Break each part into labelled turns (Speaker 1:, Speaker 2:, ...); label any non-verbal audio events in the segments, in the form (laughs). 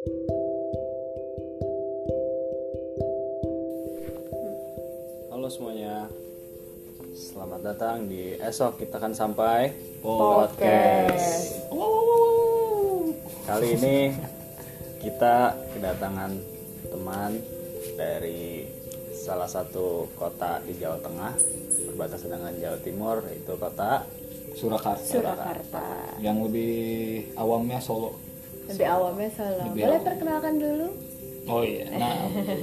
Speaker 1: Halo semuanya, selamat datang di esok kita akan sampai
Speaker 2: Podcast.
Speaker 1: Kali ini kita kedatangan teman dari salah satu kota di Jawa Tengah berbatasan dengan Jawa Timur yaitu kota
Speaker 3: Surakarta
Speaker 2: Surakarta.
Speaker 3: yang lebih awamnya Solo
Speaker 2: Lebih awamnya Solo.
Speaker 3: Lebih
Speaker 2: Boleh
Speaker 3: awam.
Speaker 2: perkenalkan dulu
Speaker 3: oh iya nah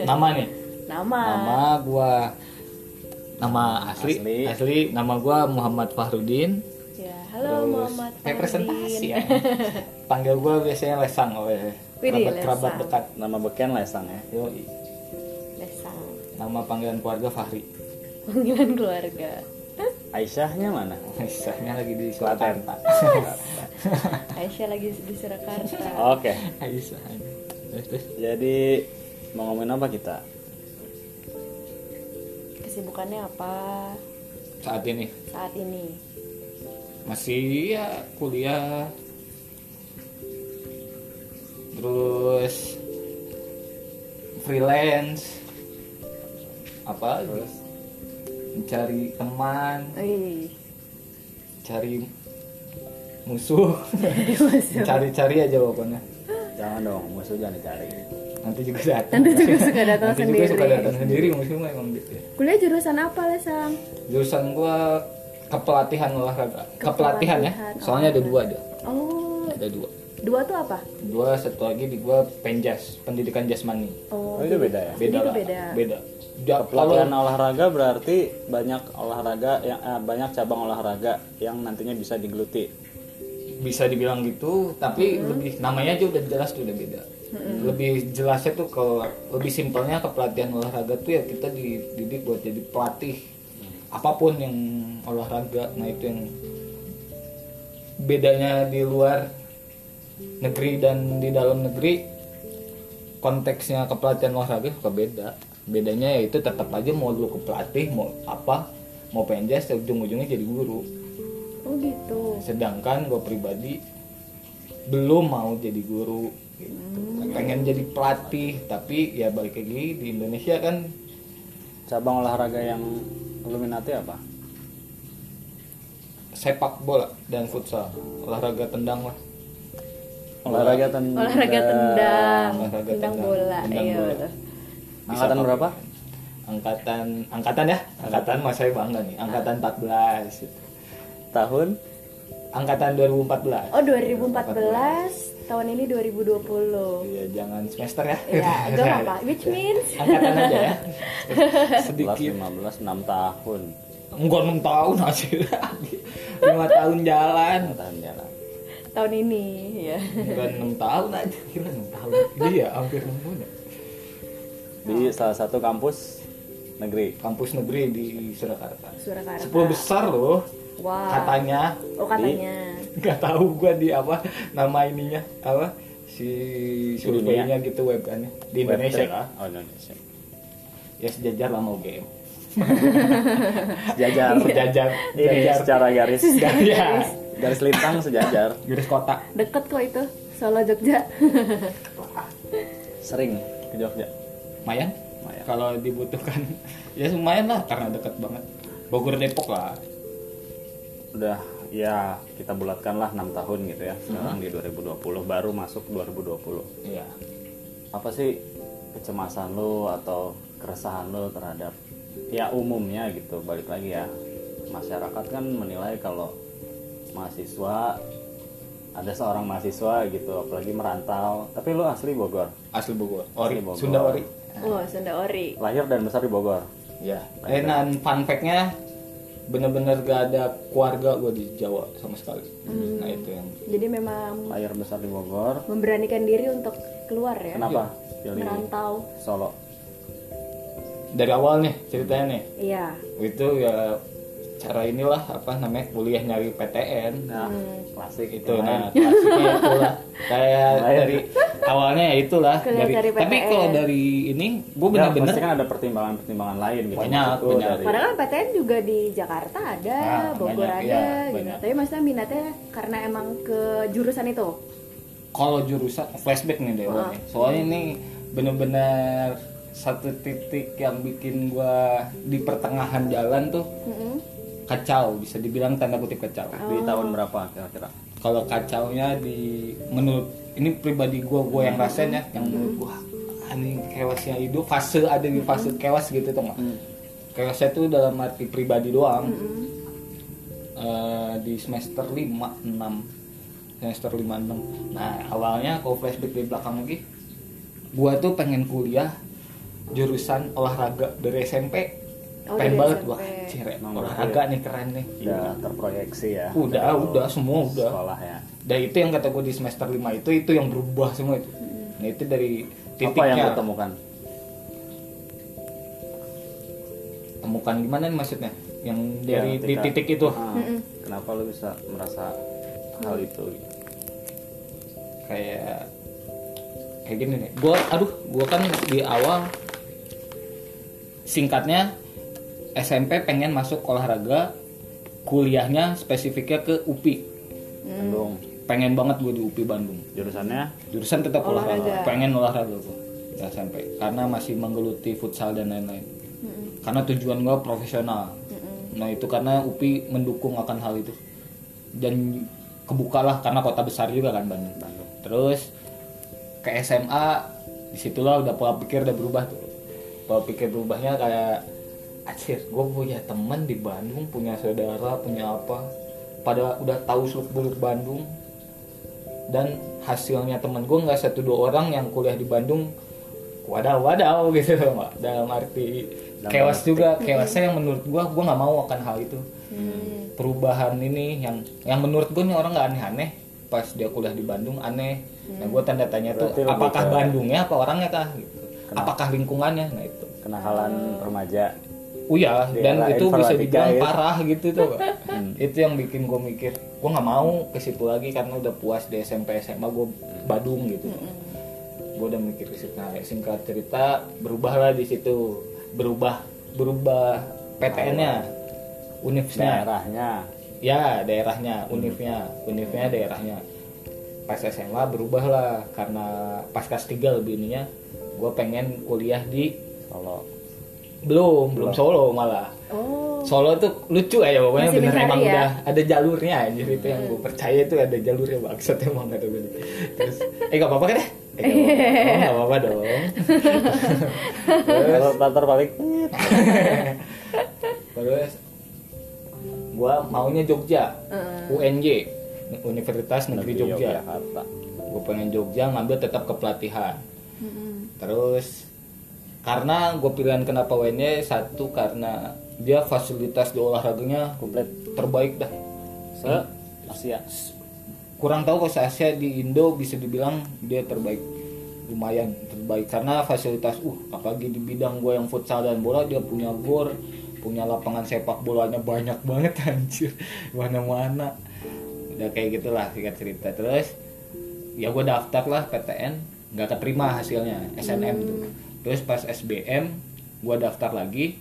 Speaker 3: nama nih
Speaker 2: nama.
Speaker 3: nama gua nama asli
Speaker 1: Asli.
Speaker 3: asli, nama gua Muhammad Fahrudin
Speaker 2: Ya, halo Muhammad
Speaker 3: kayak presentasi
Speaker 2: Fahrudin.
Speaker 3: ya panggil gua biasanya lesang oleh
Speaker 2: Widih,
Speaker 3: kerabat kerabat
Speaker 2: Lesang.
Speaker 3: dekat
Speaker 1: nama beken Lesang ya.
Speaker 3: Yoi.
Speaker 2: Lesang.
Speaker 3: nama panggilan keluarga Fahri
Speaker 2: Panggilan keluarga.
Speaker 1: Aisyahnya mana?
Speaker 3: Aisyahnya lagi di
Speaker 1: Klaten.
Speaker 3: Surakarta
Speaker 2: Aisyah lagi di Surakarta.
Speaker 1: Oke,
Speaker 3: Aisyah terus terus
Speaker 1: jadi mau ngomongin apa kita?
Speaker 2: Kesibukannya apa
Speaker 3: saat ini
Speaker 2: saat ini?
Speaker 3: masih ya kuliah terus freelance apa terus mencari teman.
Speaker 2: Wih,
Speaker 3: cari musuh. Cari-cari aja pokoknya.
Speaker 1: Jangan dong, musuh jangan dicari.
Speaker 3: nanti juga datang.
Speaker 2: Nanti juga suka datang
Speaker 3: nanti juga suka
Speaker 2: sendiri.
Speaker 3: datang sendiri musuh mah emang gitu ya.
Speaker 2: Kuliah jurusan apa Lesang?
Speaker 3: jurusan gua kepelatihan olahraga. Kepelatihan. Ya.
Speaker 2: Kepelatihan,
Speaker 3: soalnya ada dua ada.
Speaker 2: Oh,
Speaker 3: ada dua
Speaker 2: dua tuh apa?
Speaker 3: dua satu lagi di gua penjas pendidikan jasmani.
Speaker 2: Oh,
Speaker 1: Oh, itu beda ya?
Speaker 3: beda
Speaker 2: itu
Speaker 3: lah,
Speaker 2: beda.
Speaker 3: beda. Ja-
Speaker 1: Pelatihan olahraga berarti banyak olahraga yang eh, banyak cabang olahraga yang nantinya bisa digeluti.
Speaker 3: bisa dibilang gitu tapi lebih namanya aja udah jelas tuh udah beda. Lebih jelasnya tuh kalau lebih simpelnya ke pelatihan olahraga tuh ya kita dididik buat jadi pelatih. Apa pun yang olahraga nah itu yang bedanya di luar negeri dan di dalam negeri konteksnya kepelatihan olahraga suka beda bedanya ya itu tetap aja mau lu ke pelatih mau apa mau penjas ujung-ujungnya jadi guru
Speaker 2: Oh gitu.
Speaker 3: sedangkan gue pribadi belum mau jadi guru gitu. pengen jadi pelatih tapi ya balik lagi di Indonesia kan
Speaker 1: Cabang olahraga yang lu minati apa?
Speaker 3: sepak bola dan futsal olahraga tendang lah
Speaker 1: Olahraga tendang.
Speaker 2: Olahraga tendang,
Speaker 3: Olahraga
Speaker 2: tendang
Speaker 3: tendang.
Speaker 2: bola. Iya. betul.
Speaker 1: Angkatan berapa?
Speaker 3: angkatan angkatan ya angkatan mas saya bangga nih angkatan 14 gitu.
Speaker 1: Tahun?
Speaker 3: angkatan 2014
Speaker 2: Oh 2014, tahun ini 2020.
Speaker 3: Iya jangan semester ya (laughs)
Speaker 2: Ya, gak apa-apa. Which means
Speaker 3: angkatan aja ya
Speaker 1: 11, (laughs)
Speaker 3: sedikit
Speaker 1: 15, 6 tahun.
Speaker 3: enggak 6 tahun aja (laughs) 5 tahun jalan
Speaker 1: 6 tahun jalan.
Speaker 2: Tahun ini ya.
Speaker 3: Enggak 6 tahun aja Gila 6 tahun Iya hampir 6 tahun ya
Speaker 1: Di salah satu kampus negeri.
Speaker 3: Kampus negeri di Surakarta
Speaker 2: Surakarta.
Speaker 3: 10 besar loh
Speaker 2: Wah.
Speaker 3: Katanya
Speaker 2: Oh katanya.
Speaker 3: nggak tahu gua di apa nama ininya apa si surveinya gitu webnya di Indonesia
Speaker 1: Web3.
Speaker 3: lah
Speaker 1: Oh, Indonesia.
Speaker 3: ya sejajar lah mau game (laughs)
Speaker 1: Sejajar.
Speaker 3: sejajar
Speaker 1: Ini
Speaker 3: sejajar
Speaker 1: secara garis
Speaker 3: ya
Speaker 1: garis lintang sejajar.
Speaker 3: garis kotak
Speaker 2: Deket kok itu. Solo Jogja.
Speaker 1: Sering ke Jogja.
Speaker 3: lumayan
Speaker 1: Lumayan.
Speaker 3: kalau dibutuhkan (laughs) ya lumayan lah karena deket banget Bogor Depok lah
Speaker 1: Udah ya kita bulatkan lah 6 tahun gitu ya. Sekarang di 2020 baru masuk 2020.
Speaker 3: iya
Speaker 1: apa sih kecemasan lu atau keresahan lu terhadap ya umumnya gitu balik lagi ya masyarakat kan menilai kalau mahasiswa ada seorang mahasiswa gitu apalagi merantau. Tapi lu asli Bogor?
Speaker 3: Asli Bogor. Ori.
Speaker 1: Asli Bogor.
Speaker 3: Sunda Ori.
Speaker 2: Oh Sunda Ori.
Speaker 1: lahir dan besar di Bogor?
Speaker 3: Ya. Eh dan fun fact-nya bener-bener gak ada keluarga gue di Jawa sama sekali.
Speaker 2: Hmm.
Speaker 3: nah itu yang
Speaker 2: Jadi memang
Speaker 1: lahir besar di Bogor.
Speaker 2: memberanikan diri untuk keluar ya.
Speaker 1: kenapa? Pilih
Speaker 2: Merantau.
Speaker 1: Solo.
Speaker 3: Dari awal nih ceritanya nih.
Speaker 2: Iya.
Speaker 3: itu ya cara inilah apa namanya kuliah nyari PTN
Speaker 1: nah klasik
Speaker 3: itu nah klasiknya itulah kayak
Speaker 1: Lain. (laughs)
Speaker 3: dari awalnya ya itulah
Speaker 2: Kuliah
Speaker 3: dari tapi kalau dari ini gue
Speaker 1: ya,
Speaker 3: bener-bener
Speaker 1: pasti kan ada pertimbangan-pertimbangan lain gitu
Speaker 3: Banyak,
Speaker 1: Maksudku
Speaker 3: banyak.
Speaker 1: dari-
Speaker 2: Padahal PTN juga di Jakarta ada,
Speaker 3: Nah,
Speaker 2: Bogor
Speaker 3: banyak,
Speaker 2: ada,
Speaker 3: iya,
Speaker 2: gitu.
Speaker 3: banyak.
Speaker 2: Tapi maksudnya minatnya karena emang ke jurusan itu.
Speaker 3: kalau jurusan flashback nih deh
Speaker 2: Ah.
Speaker 3: nih. soalnya ini bener-bener satu titik yang bikin gua di pertengahan jalan tuh
Speaker 2: Mm-mm.
Speaker 3: Kacau bisa dibilang tanda kutip kacau.
Speaker 1: Di tahun berapa kira-kira?
Speaker 3: kalau kacaunya di menurut ini pribadi gua gua yang rasain ya yang menurut gua anjing kewasnya hidup fase ada di fase kewas gitu tuh nggak? kewasnya itu dalam arti pribadi doang. Eh, di semester 5 6 semester 5 6 nah awalnya kalau flashback di belakang lagi gua tuh pengen kuliah jurusan olahraga dari SMP
Speaker 2: Oh,
Speaker 3: pengen banget
Speaker 2: SMP.
Speaker 3: gua cire
Speaker 1: Emang
Speaker 3: olahraga nih keren nih
Speaker 1: Udah terproyeksi ya.
Speaker 3: Udah, udah, semua udah.
Speaker 1: Sekolah ya.
Speaker 3: dan itu yang kata gue di semester 5 itu itu yang berubah semua itu nah itu dari
Speaker 1: Apa yang
Speaker 3: titiknya
Speaker 1: lo temukan?
Speaker 3: temukan gimana nih maksudnya yang
Speaker 1: Ya,
Speaker 3: dari di
Speaker 1: ketika-
Speaker 3: titik itu
Speaker 1: Ah, Kenapa lo bisa merasa hal itu? gitu?
Speaker 3: kayak kayak gini nih gue aduh gue kan di awal singkatnya SMP pengen masuk olahraga kuliahnya spesifiknya ke UPI
Speaker 1: Bandung.
Speaker 3: pengen banget gue di UPI Bandung.
Speaker 1: Jurusannya?
Speaker 3: Jurusan tetap olahraga,
Speaker 2: Olahraga.
Speaker 3: pengen olahraga gue di SMP karena masih menggeluti futsal dan lain-lain. Karena tujuan gue profesional. Nah itu karena UPI mendukung akan hal itu. Dan kebukalah karena kota besar juga kan Bandung.
Speaker 1: Bandung.
Speaker 3: terus ke SMA di situlah udah pola pikir udah berubah tuh. Pola pikir berubahnya kayak acir gue punya teman di Bandung punya saudara punya apa. Pada udah tahu seluk beluk Bandung. Dan hasilnya temen gue nggak satu dua orang yang kuliah di Bandung wadaw wadaw gitu. Loh (laughs) Mbak. dalam arti
Speaker 1: Dalam
Speaker 3: kewas
Speaker 1: arti-
Speaker 3: juga. Kewasnya yang menurut gue gue nggak mau akan hal itu. Perubahan ini yang yang menurut gue nih orang nggak aneh-aneh. Pas dia kuliah di Bandung aneh. Nah gue tanda tanya tuh
Speaker 1: Berarti
Speaker 3: apakah Bandungnya apa orangnya kah? Gitu. apakah lingkungannya? Nah itu.
Speaker 1: kenahalan remaja.
Speaker 3: Oh iya,
Speaker 1: Di
Speaker 3: dan itu bisa dibilang
Speaker 1: ya.
Speaker 3: parah gitu tuh, Pak. (laughs) itu yang bikin gue mikir, gue nggak mau ke situ lagi karena udah puas di SMP SMA gue Badung gitu. Gue udah mikir ke situ. Nah, singkat cerita berubahlah di situ, berubah berubah PTN-nya, univsnya,
Speaker 1: Daerahnya.
Speaker 3: ya daerahnya, univnya, univnya daerahnya. Pas SMA berubah lah karena pas kelas 3 lebih ininya, gue pengen kuliah di
Speaker 1: Solo.
Speaker 3: Belum belum Solo malah.
Speaker 2: Oh.
Speaker 3: Solo tuh lucu aja pokoknya
Speaker 2: Masih
Speaker 3: bener emang
Speaker 2: ya?
Speaker 3: udah ada jalurnya aja itu yang gue percaya itu ada jalurnya maksud emang kata gue terus eh gak apa-apa kan ya? Eh, gak apa-apa. (laughs) oh, dong.
Speaker 1: Kalau latar balik. (laughs)
Speaker 3: Terus gue maunya Jogja. UNJ Universitas Negeri Jogja.
Speaker 1: Yogyakarta.
Speaker 3: gue pengen Jogja ngambil tetap kepelatihan terus karena gue pilihan kenapa UNY satu karena dia fasilitas di olahraganya
Speaker 1: Komplit
Speaker 3: terbaik dah.
Speaker 1: Se Asia.
Speaker 3: kurang tahu kalau se Asia di Indo bisa dibilang dia terbaik. Lumayan terbaik karena fasilitas uh apalagi di bidang gue yang futsal dan bola dia punya gor punya lapangan sepak bolanya banyak banget (laughs) anjir. Mana-mana. Udah kayak gitulah singkat cerita. Terus ya gue daftar lah PTN nggak keterima hasilnya SNM tuh terus pas SBM gue daftar lagi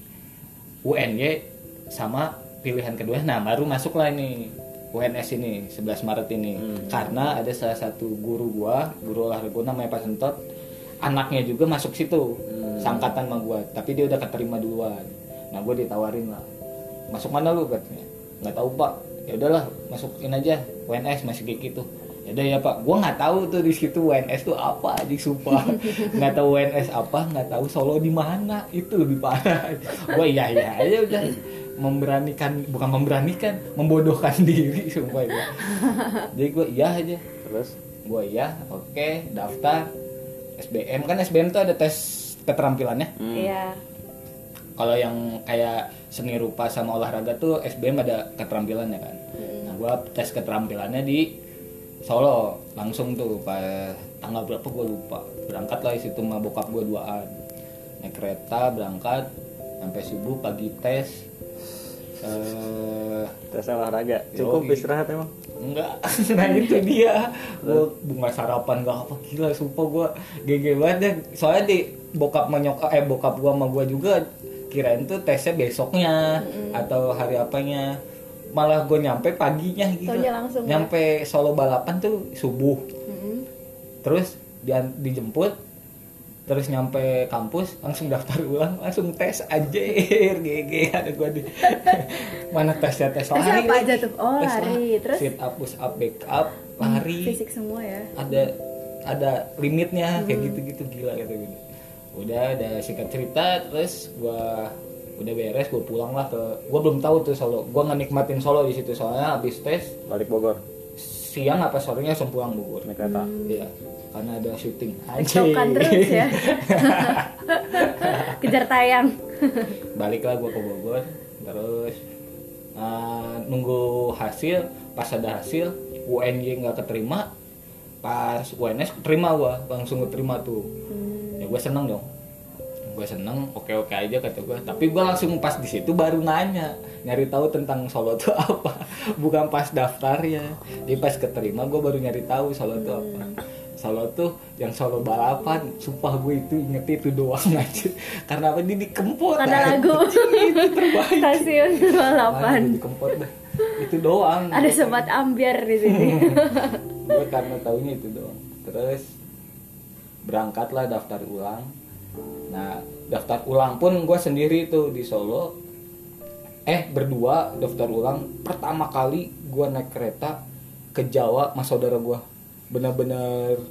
Speaker 3: UNY sama pilihan kedua. Nah baru masuk lah ini UNS ini 11 Maret ini. Karena ada salah satu guru gua guru olahraga gua namanya Pak Sentot anaknya juga masuk situ sangkatan sama gua. Tapi dia udah keterima duluan. Nah gue ditawarin lah. Masuk mana lu katanya? Nggak tahu pak. Ya udahlah masukin aja. UNS masih kayak gitu ya udah ya pak. Gua nggak tahu tuh di situ UNS tuh apa aja sumpah. (laughs) Nggak tahu UNS apa nggak tahu Solo di mana. Itu lebih parah. Gua iya iya aja udah. Memberanikan bukan memberanikan membodohkan diri sumpah itu jadi gua iya aja.
Speaker 1: Terus?
Speaker 3: Gua iya oke daftar. SBM kan SBM tuh ada tes keterampilannya.
Speaker 2: Iya.
Speaker 3: kalau yang kayak seni rupa sama olahraga tuh SBM ada keterampilannya kan. Nah gua tes keterampilannya di Solo langsung tuh pas tanggal berapa gua lupa berangkat lah situ sama bokap gua duaan naik kereta berangkat sampai subuh pagi tes eh
Speaker 1: tes olahraga. Cukup
Speaker 3: Yoi.
Speaker 1: istirahat emang.
Speaker 3: Enggak, (laughs) nah itu dia. Gue bunga sarapan gak apa gila, sumpah gue GG banget deh. Soalnya di bokap menyok eh bokap gua sama gua juga kirain tuh tesnya besoknya atau hari apanya. Malah gue nyampe paginya gitu.
Speaker 2: Taunya langsung ya?
Speaker 3: nyampe Solo balapan tuh subuh.
Speaker 2: Mm-mm.
Speaker 3: terus dia dijemput terus nyampe kampus langsung daftar ulang langsung tes anjir GG ada gua di (laughs) mana tesnya tes lari
Speaker 2: apa aja tuh? Oh,
Speaker 3: Tes
Speaker 2: lari. Terus?
Speaker 3: sit up push up back up lari
Speaker 2: Fisik semua ya.
Speaker 3: ada ada limitnya kayak
Speaker 2: Hmm.
Speaker 3: gitu-gitu gila gitu gitu udah ada singkat cerita terus gua udah beres gua pulang lah ke gua belum tahu tuh solo. Gua nggak nikmatin solo di situ. Soalnya habis tes
Speaker 1: balik Bogor.
Speaker 3: siang apa sorenya langsung pulang Bogor.
Speaker 1: Naik kereta.
Speaker 3: Iya, karena ada syuting.
Speaker 2: Cokan terus ya. (laughs) Kejar tayang.
Speaker 3: baliklah gua ke Bogor terus uh, nunggu hasil. Pas ada hasil UNY nggak keterima pas UNS keterima gua langsung keterima tuh.
Speaker 2: Hmm.
Speaker 3: ya gue seneng dong gue seneng oke oke aja kata gue tapi gue langsung pas di situ baru nanya nyari tahu tentang Solo tuh (laughs) apa. Bukan pas daftarnya. Jadi pas keterima gue baru nyari tahu Solo tuh apa. Solo tuh yang Solo balapan. Sumpah gue itu inget itu doang (laughs) aja karena apa? Dia dikempot
Speaker 2: Karena
Speaker 3: aja.
Speaker 2: lagu. (laughs)
Speaker 3: Itu terbaik.
Speaker 2: Stasiun balapan.
Speaker 3: Dikempot dah. Itu doang.
Speaker 2: Ada sobat ambiar di sini.
Speaker 3: gue karena taunya itu doang. Terus berangkatlah daftar ulang nah daftar ulang pun gue sendiri tuh di Solo. Eh berdua daftar ulang. Pertama kali gue naik kereta ke Jawa sama saudara gue bener-bener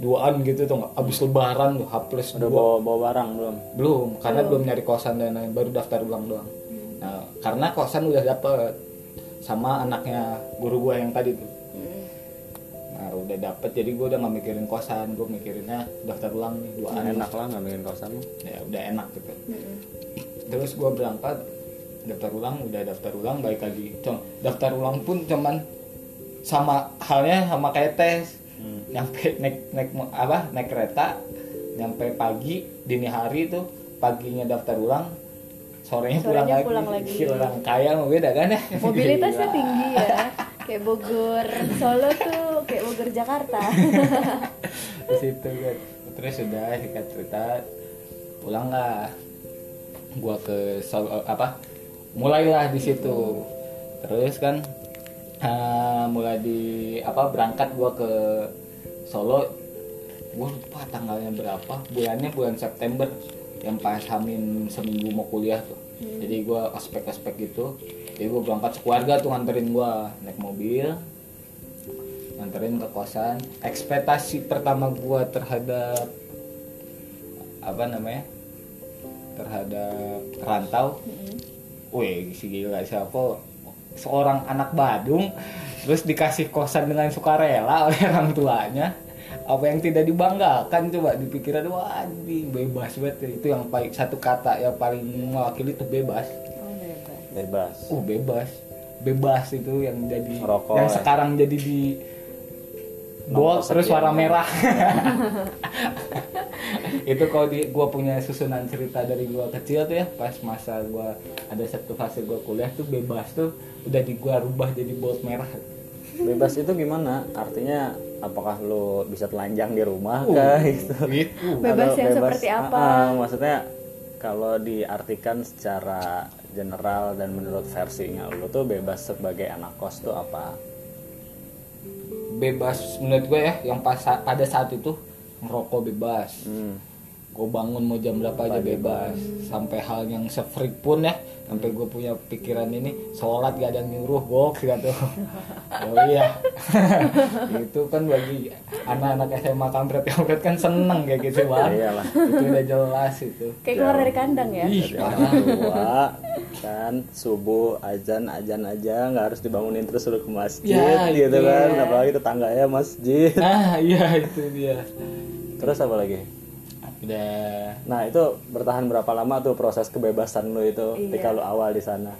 Speaker 3: duaan gitu tuh nggak? Abis lebaran tuh H plus
Speaker 1: udah
Speaker 3: dua
Speaker 1: bawa bawa barang belum?
Speaker 3: Belum karena belum. nyari kosan dan lain baru daftar ulang doang. Nah karena kosan udah dapet sama anaknya guru gue yang tadi tuh nah udah dapet jadi gue udah nggak mikirin kosan gue mikirinnya daftar ulang nih dua hari
Speaker 1: enak lah nggak bikin kosan
Speaker 3: ya udah enak gitu. Terus gue berangkat daftar ulang udah daftar ulang baik lagi. Cum- daftar ulang pun cuman sama halnya sama kayak tes. Nyampe naik naik apa naik kereta nyampe pagi dini hari tuh paginya daftar ulang sorenya, pulang
Speaker 2: Sorenya
Speaker 3: lagi.
Speaker 2: pulang lagi.
Speaker 3: Gila, orang kaya mah beda kan ya?
Speaker 2: Mobilitasnya (laughs) tinggi ya. Kayak Bogor, Solo tuh Bogor Jakarta. (laughs)
Speaker 3: di situ kan terus sudah singkat cerita pulang lah. Gua ke Solo apa? Mulailah di situ. Terus kan ah, mulai di apa berangkat gua ke Solo. Gua lupa tanggalnya berapa. Bulannya bulan September. Yang pas hamin seminggu mau kuliah tuh. Jadi gua aspek-aspek gitu. Jadi gua berangkat sekeluarga tuh nganterin gua. Naik mobil nganterin ke kosan. Ekspektasi pertama gua terhadap apa namanya terhadap rantau. Wih si gila siapa seorang anak Badung terus dikasih kosan dengan sukarela (laughs) oleh orang tuanya. Apa yang tidak dibanggakan coba dipikir aduh anjing bebas banget. Itu yang paling satu kata yang paling mewakili itu bebas.
Speaker 2: Oh, bebas.
Speaker 1: bebas.
Speaker 3: Uh bebas. Bebas itu yang jadi
Speaker 1: Rokok,
Speaker 3: yang
Speaker 1: ya.
Speaker 3: sekarang jadi di
Speaker 1: Nongkrong
Speaker 3: terus
Speaker 1: sekian.
Speaker 3: warna merah. (laughs) Itu kalau di gua punya susunan cerita dari gua kecil tuh ya pas masa gua ada satu fase gua kuliah tuh bebas tuh udah di gua rubah jadi bold merah.
Speaker 1: Bebas itu gimana? Artinya apakah lu bisa telanjang di rumah
Speaker 3: Uh,
Speaker 1: kah? (laughs) Gitu.
Speaker 3: gitu.
Speaker 2: Bebas
Speaker 1: Atau
Speaker 2: yang seperti apa?
Speaker 1: Ah, ah, maksudnya kalau diartikan secara general dan menurut versinya lu tuh bebas sebagai anak kos tuh apa
Speaker 3: bebas. Menurut gue ya yang pas pada saat itu ngerokok bebas.
Speaker 1: Hmm.
Speaker 3: gue bangun mau jam berapa aja bebas. Sampai hal yang sefreak pun ya sampai gue punya pikiran ini sholat gak ada yang nyuruh gok gitu oh iya. (laughs) Itu kan bagi anak-anak SMA kampret kampret kan seneng kayak gitu bang
Speaker 1: Iyalah.
Speaker 3: itu udah jelas itu.
Speaker 2: Kayak keluar dari kandang ya.
Speaker 3: ih
Speaker 1: tua kan subuh azan azan aja nggak harus dibangunin terus suruh ke masjid
Speaker 3: Ya,
Speaker 1: gitu
Speaker 3: itu
Speaker 1: kan.
Speaker 2: Ya.
Speaker 1: apalagi tetangganya masjid.
Speaker 3: Nah iya itu dia.
Speaker 1: Terus apa lagi
Speaker 3: udah
Speaker 1: nah itu bertahan berapa lama tuh proses kebebasan lu itu
Speaker 2: Iya.
Speaker 1: ketika lu awal di sana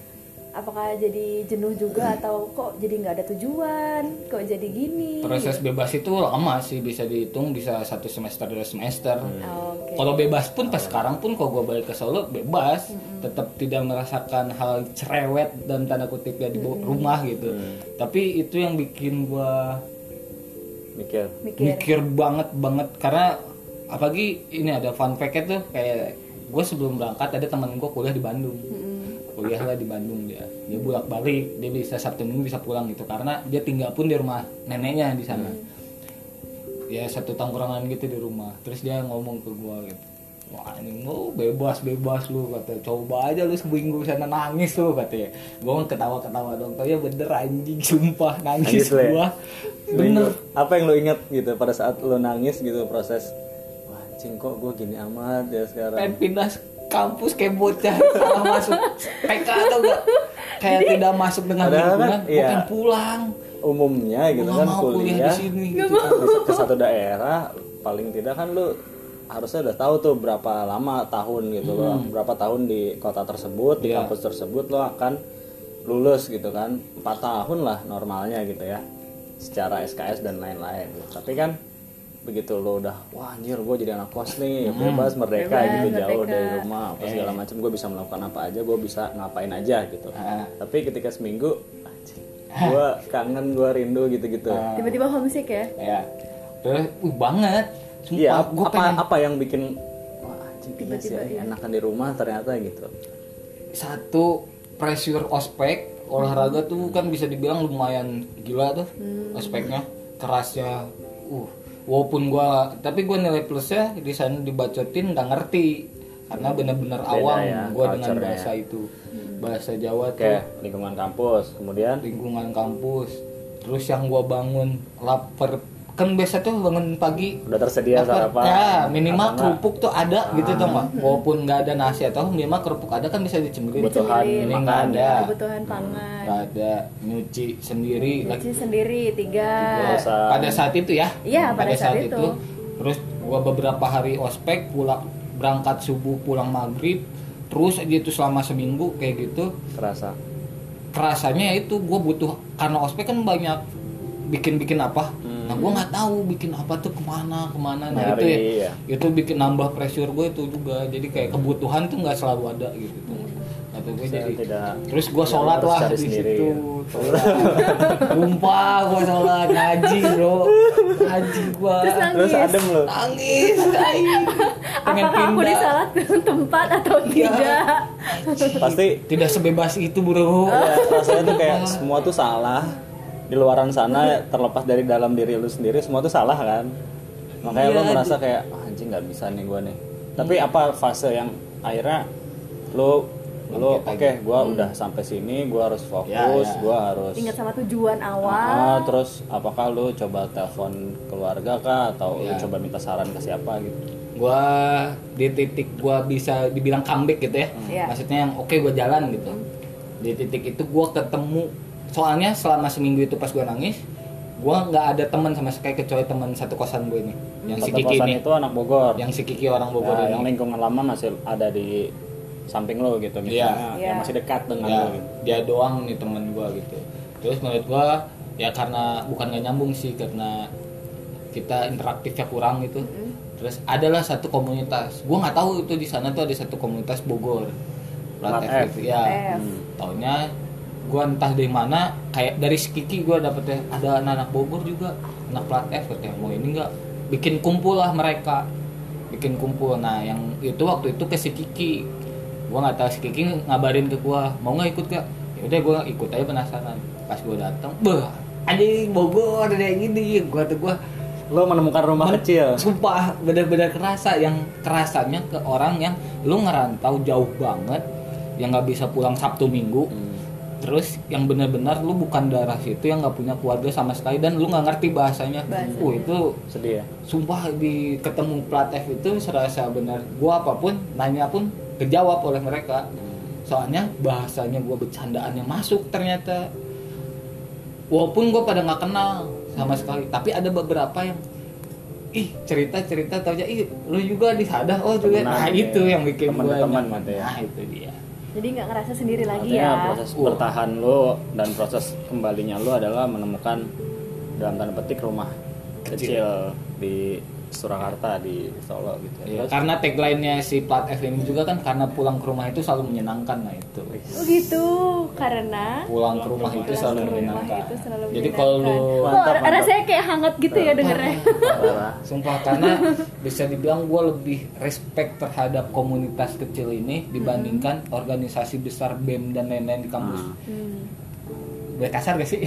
Speaker 2: Apakah jadi jenuh juga atau kok jadi nggak ada tujuan? Kok jadi gini?
Speaker 3: proses bebas itu lama sih bisa dihitung bisa satu semester dua semester
Speaker 2: Oh, Oke.
Speaker 3: Kalau bebas pun pas sekarang pun kalau gue balik ke Solo bebas, tetap tidak merasakan hal cerewet dan tanda kutip ya di bu- rumah gitu. Tapi itu yang bikin gue
Speaker 1: mikir
Speaker 2: Mikir.
Speaker 3: mikir banget banget karena apalagi ini ada fun fact tuh kayak gue sebelum berangkat ada teman gue kuliah di Bandung. Kuliah lah di Bandung dia. Dia bolak balik, dia bisa Sabtu Minggu bisa pulang gitu. Karena dia tinggal pun di rumah neneknya di sana. ya satu tongkrongan gitu di rumah. Terus dia ngomong ke gua gitu. Wah ini lu bebas bebas lu kata. Coba aja lu seminggu sana nangis lu katanya gua kan ketawa ketawa dong tapi ya bener anjing sumpah nangis
Speaker 1: Nangis lu ya?
Speaker 3: gua. Bener.
Speaker 1: Apa yang lo inget gitu pada saat lo nangis gitu proses wah anjing kok gue gini amat ya sekarang
Speaker 3: pengen pindah kampus kayak bocah salah masuk PK atau enggak kayak tidak masuk dengan
Speaker 1: kan,
Speaker 3: lingkungan gua
Speaker 1: iya.
Speaker 3: pengen pulang
Speaker 1: umumnya gitu kan
Speaker 3: kuliah
Speaker 1: kuliah
Speaker 3: di sini gitu.
Speaker 1: ke satu daerah paling tidak kan lu harusnya udah tahu tuh berapa lama tahun gitu loh
Speaker 3: Hmm.
Speaker 1: berapa tahun di kota tersebut di
Speaker 3: Iya.
Speaker 1: kampus tersebut lo akan lulus gitu kan empat tahun lah normalnya gitu ya secara SKS dan lain-lain tapi kan begitu lo udah wah anjir gue jadi anak kos nih
Speaker 3: Hmm.
Speaker 1: bebas merdeka
Speaker 2: Bebas,
Speaker 1: gitu jauh
Speaker 2: merdeka.
Speaker 1: dari rumah apa segala macam gue bisa melakukan apa aja gue bisa ngapain aja gitu
Speaker 3: Ah.
Speaker 1: tapi ketika seminggu gue kangen gue rindu gitu-gitu
Speaker 2: tiba-tiba homesick ya
Speaker 3: ya terus uh, banget sumpah
Speaker 1: Iya,
Speaker 3: gua
Speaker 1: apa
Speaker 3: pengen
Speaker 1: apa yang bikin wah anjing
Speaker 2: Tiba-tiba, iya.
Speaker 1: enakan di rumah ternyata gitu.
Speaker 3: satu pressure ospek olahraga tuh kan bisa dibilang lumayan gila tuh
Speaker 2: Hmm.
Speaker 3: ospeknya kerasnya uh walaupun gua tapi gua nilai plusnya di sana dibacotin nggak ngerti. Karena bener-bener awam
Speaker 1: ya,
Speaker 3: gua dengan bahasa itu. Bahasa Jawa tuh.
Speaker 1: Kayak lingkungan kampus, kemudian?
Speaker 3: Lingkungan kampus. Terus yang gua bangun lapar kan biasa tuh bangun pagi
Speaker 1: udah tersedia
Speaker 3: Lapar.
Speaker 1: sarapan.
Speaker 3: ya minimal
Speaker 1: Apa
Speaker 3: kerupuk tuh ada gitu tuh mah walaupun nggak ada nasi atau minimal kerupuk ada kan bisa dicemilin.
Speaker 1: Kebutuhan
Speaker 3: ini nggak ada.
Speaker 2: kebutuhan pangan.
Speaker 3: Nggak ada. Nyuci sendiri. Lagi
Speaker 2: Cuci sendiri tiga.
Speaker 1: Biasa.
Speaker 3: pada saat itu ya?
Speaker 2: Iya, pada saat itu.
Speaker 3: terus gua beberapa hari ospek pulang berangkat subuh pulang maghrib. Terus aja itu selama seminggu kayak gitu.
Speaker 1: Terasa.
Speaker 3: kerasanya itu gue butuh karena ospek kan banyak bikin-bikin apa nah gue nggak tahu bikin apa tuh ke mana ke mana. Nah
Speaker 1: Nyari,
Speaker 3: itu ya,
Speaker 1: ya.
Speaker 3: itu bikin nambah pressure gue itu juga. Jadi kayak kebutuhan tuh nggak selalu ada gitu. Atau gue
Speaker 1: Saya
Speaker 3: jadi
Speaker 1: tidak
Speaker 3: terus gue sholat lah di
Speaker 1: sendiri,
Speaker 3: situ
Speaker 1: ya.
Speaker 3: Sholat. (laughs) sumpah gue sholat. Ngaji bro. Ngaji gue
Speaker 2: terus nangis.
Speaker 1: Terus adem lo.
Speaker 3: nangis
Speaker 2: apakah aku disalat tempat atau
Speaker 3: Iya.
Speaker 2: tidak?
Speaker 1: Pasti
Speaker 3: tidak sebebas itu bro.
Speaker 1: Ya, rasanya tuh kayak semua tuh salah. Di luaran sana terlepas dari dalam diri lu sendiri semua tuh salah kan. Makanya
Speaker 3: Iya,
Speaker 1: lu merasa kayak "Ah, anjing nggak bisa nih gua nih. Tapi apa fase yang akhirnya lu lu oke
Speaker 3: Bangkit lagi.
Speaker 1: gua udah sampai sini gua harus fokus
Speaker 3: Ya, ya.
Speaker 1: gua harus
Speaker 2: ingat sama tujuan awal
Speaker 1: Ah, terus apakah lu coba telepon keluarga kah atau lu
Speaker 3: Ya.
Speaker 1: coba minta saran ke siapa gitu?
Speaker 3: gua di titik gua bisa dibilang comeback gitu ya
Speaker 2: Iya.
Speaker 3: maksudnya yang oke gua jalan gitu di titik itu gua ketemu soalnya selama seminggu itu pas gua nangis gua nggak ada teman sama sekali kecuali teman satu kosan gue ini. Yang si
Speaker 1: Satu
Speaker 3: Kiki
Speaker 1: kosan
Speaker 3: ini?
Speaker 1: itu anak Bogor.
Speaker 3: yang si Kiki orang Bogor
Speaker 1: Ya,
Speaker 3: ini?
Speaker 1: yang lingkungan lama masih ada di samping lo gitu misalnya
Speaker 2: Iya.
Speaker 1: yang masih dekat dengan
Speaker 3: ya,
Speaker 1: lo gitu.
Speaker 3: dia doang nih teman gua gitu. Terus menurut gua ya karena bukan gak nyambung sih karena kita interaktifnya kurang gitu. Terus adalah satu komunitas. Gua nggak tahu itu di sana tuh ada satu komunitas Bogor. Plat
Speaker 1: Plat
Speaker 3: F.
Speaker 1: F.
Speaker 3: gitu ya
Speaker 2: F.
Speaker 3: taunya gua entah dari mana kayak dari si Kiki gua dapetnya ada anak-anak Bogor juga anak plat F katanya. Mau ini enggak bikin kumpul lah mereka. Bikin kumpul. Nah yang itu waktu itu ke si Kiki gua nggak tahu si Kiki ngabarin ke gua mau nggak ikut gak ya udah gua ikut aja penasaran. Pas gua datang beh anjing Bogor ada yang gini gua tuh gua
Speaker 1: Lo menemukan rumah
Speaker 3: Men-
Speaker 1: kecil.
Speaker 3: Sumpah bener-bener kerasa. Yang kerasanya ke orang yang lu ngerantau jauh banget yang nggak bisa pulang Sabtu Minggu.
Speaker 1: Hmm.
Speaker 3: Terus yang benar-benar lu bukan darah situ yang nggak punya keluarga sama sekali dan lu nggak ngerti bahasanya.
Speaker 2: Bahasa.
Speaker 3: Uh itu
Speaker 1: Sedih ya.
Speaker 3: sumpah di ketemu plat F itu serasa benar gua apa pun nanya pun kejawab oleh mereka. Soalnya bahasanya gua bercandaannya masuk ternyata. Walaupun gua pada nggak kenal sama sekali, tapi ada beberapa yang ih cerita cerita tau aja ih lu juga di sana oh juga
Speaker 1: Temenan,
Speaker 3: nah
Speaker 1: ya.
Speaker 3: itu yang bikin
Speaker 1: Teman
Speaker 3: gua
Speaker 1: teman ya.
Speaker 3: nah itu dia
Speaker 2: jadi nggak ngerasa sendiri lagi
Speaker 1: Artinya
Speaker 2: ya
Speaker 1: proses
Speaker 3: Wah.
Speaker 1: bertahan lo dan proses kembalinya lo adalah menemukan dalam tanda petik rumah kecil di Surakarta di Solo gitu.
Speaker 3: Ya,
Speaker 1: Terus,
Speaker 3: karena tagline-nya si plat F ini juga kan karena pulang ke rumah itu selalu menyenangkan nah itu
Speaker 2: oh gitu karena
Speaker 3: pulang ke rumah itu
Speaker 2: Pulang
Speaker 3: selalu
Speaker 2: ke rumah
Speaker 3: menyenangkan
Speaker 2: itu selalu
Speaker 3: jadi kalau lu
Speaker 2: menyenangkan.
Speaker 1: Mantap,
Speaker 2: Kok
Speaker 1: mantap.
Speaker 2: rasanya kayak hangat gitu ya dengernya. (laughs)
Speaker 3: Sumpah karena bisa dibilang gue lebih respect terhadap komunitas kecil ini dibandingkan organisasi besar BEM dan lain-lain di kampus.
Speaker 1: Hmm.
Speaker 2: Hmm.
Speaker 3: gue kasar gak sih (laughs)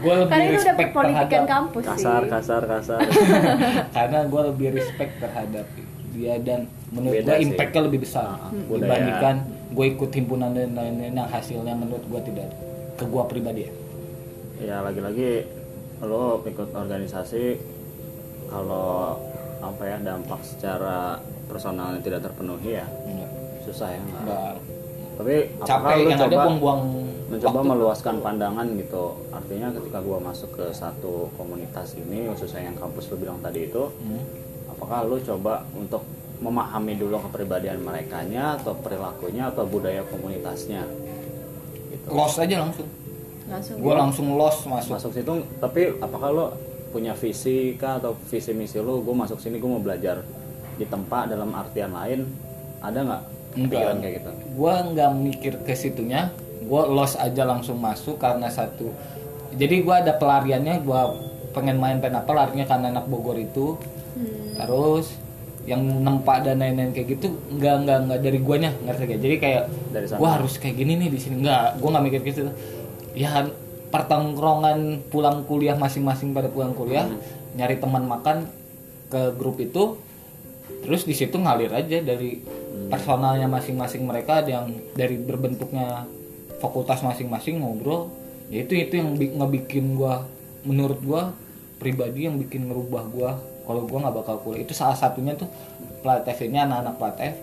Speaker 3: gue lebih
Speaker 2: Karena itu
Speaker 3: respect
Speaker 2: pendidikan
Speaker 3: terhadap
Speaker 2: kampus
Speaker 1: kasar
Speaker 2: sih.
Speaker 1: kasar kasar (laughs)
Speaker 3: karena gue lebih respect terhadap dia dan menurut gue impactnya lebih besar
Speaker 1: Ah, budaya.
Speaker 3: dibandingkan gue ikut himpunan dan lain-lain yang hasilnya menurut gue tidak ke gue pribadi ya
Speaker 1: ya lagi-lagi lo ikut organisasi kalau apa ya dampak secara personalnya tidak terpenuhi ya
Speaker 3: Enggak.
Speaker 1: susah ya nggak
Speaker 3: Enggak.
Speaker 1: Tapi apakah
Speaker 3: capek yang ada
Speaker 1: coba
Speaker 3: buang-buang
Speaker 1: mencoba
Speaker 3: waktu.
Speaker 1: meluaskan pandangan gitu. Artinya ketika gua masuk ke satu komunitas ini khususnya yang kampus lo bilang tadi itu
Speaker 3: Hmm.
Speaker 1: apakah lo coba untuk memahami dulu kepribadian mereka atau perilakunya atau budaya komunitasnya? Gitu.
Speaker 3: Lost aja langsung.
Speaker 2: Langsung.
Speaker 3: gue langsung lost masuk.
Speaker 1: Masuk situ tapi apakah lo punya visi kah atau visi misi lo gue masuk sini gue mau belajar di tempat dalam artian lain. Ada nggak pikiran kayak gitu
Speaker 3: gue nggak mikir ke situnya gue lost aja langsung masuk karena satu jadi gue ada pelariannya gue pengen main pen apa larinya karena anak Bogor itu. Terus yang nempak dan lain-lain kayak gitu nggak nggak nggak dari guanya ngerti gak jadi kayak
Speaker 1: Dari sana.
Speaker 3: gue harus kayak gini nih di sini. Nggak gue nggak mikir gitu ya pertengkrongan pulang kuliah masing-masing pada pulang kuliah nyari teman makan ke grup itu terus di situ ngalir aja dari personalnya masing-masing mereka ada yang dari berbentuknya fakultas masing-masing ngobrol. Ya itu itu yang bi- ngebikin gua menurut gua pribadi yang bikin ngerubah gua. Kalau gua nggak bakal kuliah. Itu salah satunya tuh Platev ini anak-anak Platev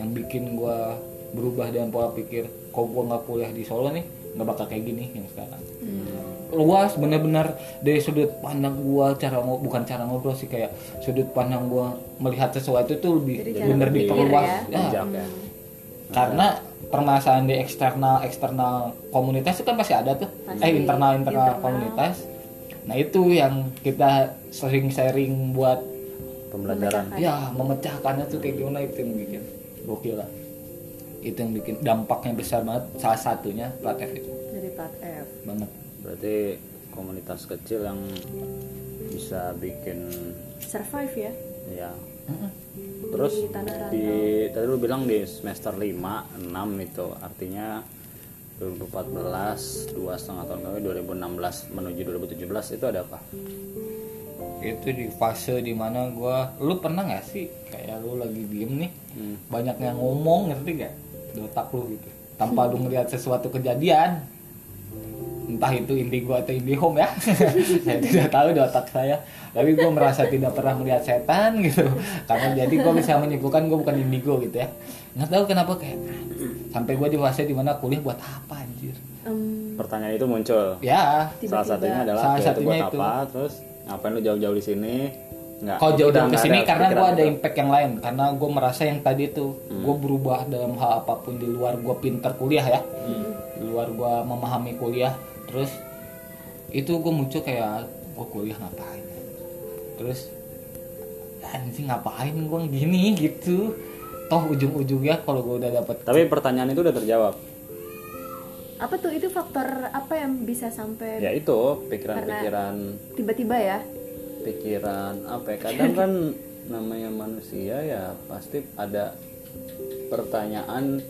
Speaker 3: yang bikin gua berubah dengan pola pikir kalau gua nggak kuliah di Solo nih? Nggak bakal kayak gini yang sekarang luas bener-bener dari sudut pandang gua cara ngo- bukan cara ngobrol sih kayak sudut pandang gua melihat sesuatu itu lebih
Speaker 2: cara
Speaker 3: bener diperluas.
Speaker 2: ya.
Speaker 3: Ya,
Speaker 1: ya.
Speaker 3: Karena permasalahan di eksternal eksternal komunitas itu kan pasti ada tuh.
Speaker 2: Pasti.
Speaker 3: eh internal internal
Speaker 2: Internal.
Speaker 3: komunitas. Nah itu yang kita sering sharing buat
Speaker 1: pembelajaran.
Speaker 3: Ya memecahkannya tuh kayak gimana itu yang bikin gokil lah. Itu yang bikin dampaknya besar banget salah satunya Platev itu.
Speaker 2: Dari plat F.
Speaker 3: banget
Speaker 1: berarti komunitas kecil yang bisa bikin
Speaker 2: Survive ya.
Speaker 1: ya terus
Speaker 2: Di tanah
Speaker 1: di tadi lu bilang di semester 5 6 itu. Artinya 2014 dua setengah tahun lalu 2016 menuju 2017 itu ada apa?
Speaker 3: Itu di fase di mana gua lu pernah nggak sih kayak lu lagi diem nih?
Speaker 1: Hmm.
Speaker 3: banyak yang ngomong ngerti gak di otak lu gitu. Tanpa lu ngeliat sesuatu kejadian entah itu indigo atau indihome ya. (laughs) Saya tidak tahu di otak saya. Tapi gue merasa tidak pernah melihat setan gitu. Karena jadi gue bisa menyimpulkan gue bukan indigo gitu ya. Nggak tahu kenapa kayak sampai gue di fase di mana kuliah buat apa anjir?
Speaker 2: Em,
Speaker 1: pertanyaan itu muncul.
Speaker 3: Ya.
Speaker 1: Salah satunya adalah
Speaker 3: Salah
Speaker 1: itu
Speaker 3: satunya
Speaker 1: buat
Speaker 3: itu.
Speaker 1: apa terus ngapain lu jauh-jauh di sini? Nggak
Speaker 3: Kau jauh
Speaker 1: ke
Speaker 3: sini
Speaker 1: ada
Speaker 3: karena gue ada
Speaker 1: itu.
Speaker 3: impact yang lain. Karena gue merasa yang tadi tuh
Speaker 1: Hmm.
Speaker 3: gue berubah dalam hal apa pun di luar. Gue pinter kuliah ya.
Speaker 1: Hmm.
Speaker 3: di luar gue memahami kuliah terus itu gue muncul kayak gue kuliah ngapain? Terus anjing ngapain gue gini? Gitu. Toh ujung-ujungnya kalau gue udah dapet
Speaker 1: tapi pertanyaan itu udah terjawab.
Speaker 2: Apa tuh? Itu faktor apa yang bisa sampai
Speaker 1: ya itu pikiran-pikiran.
Speaker 2: Tiba-tiba ya?
Speaker 1: pikiran apa ya? Kadang kan (laughs) namanya manusia ya pasti ada pertanyaan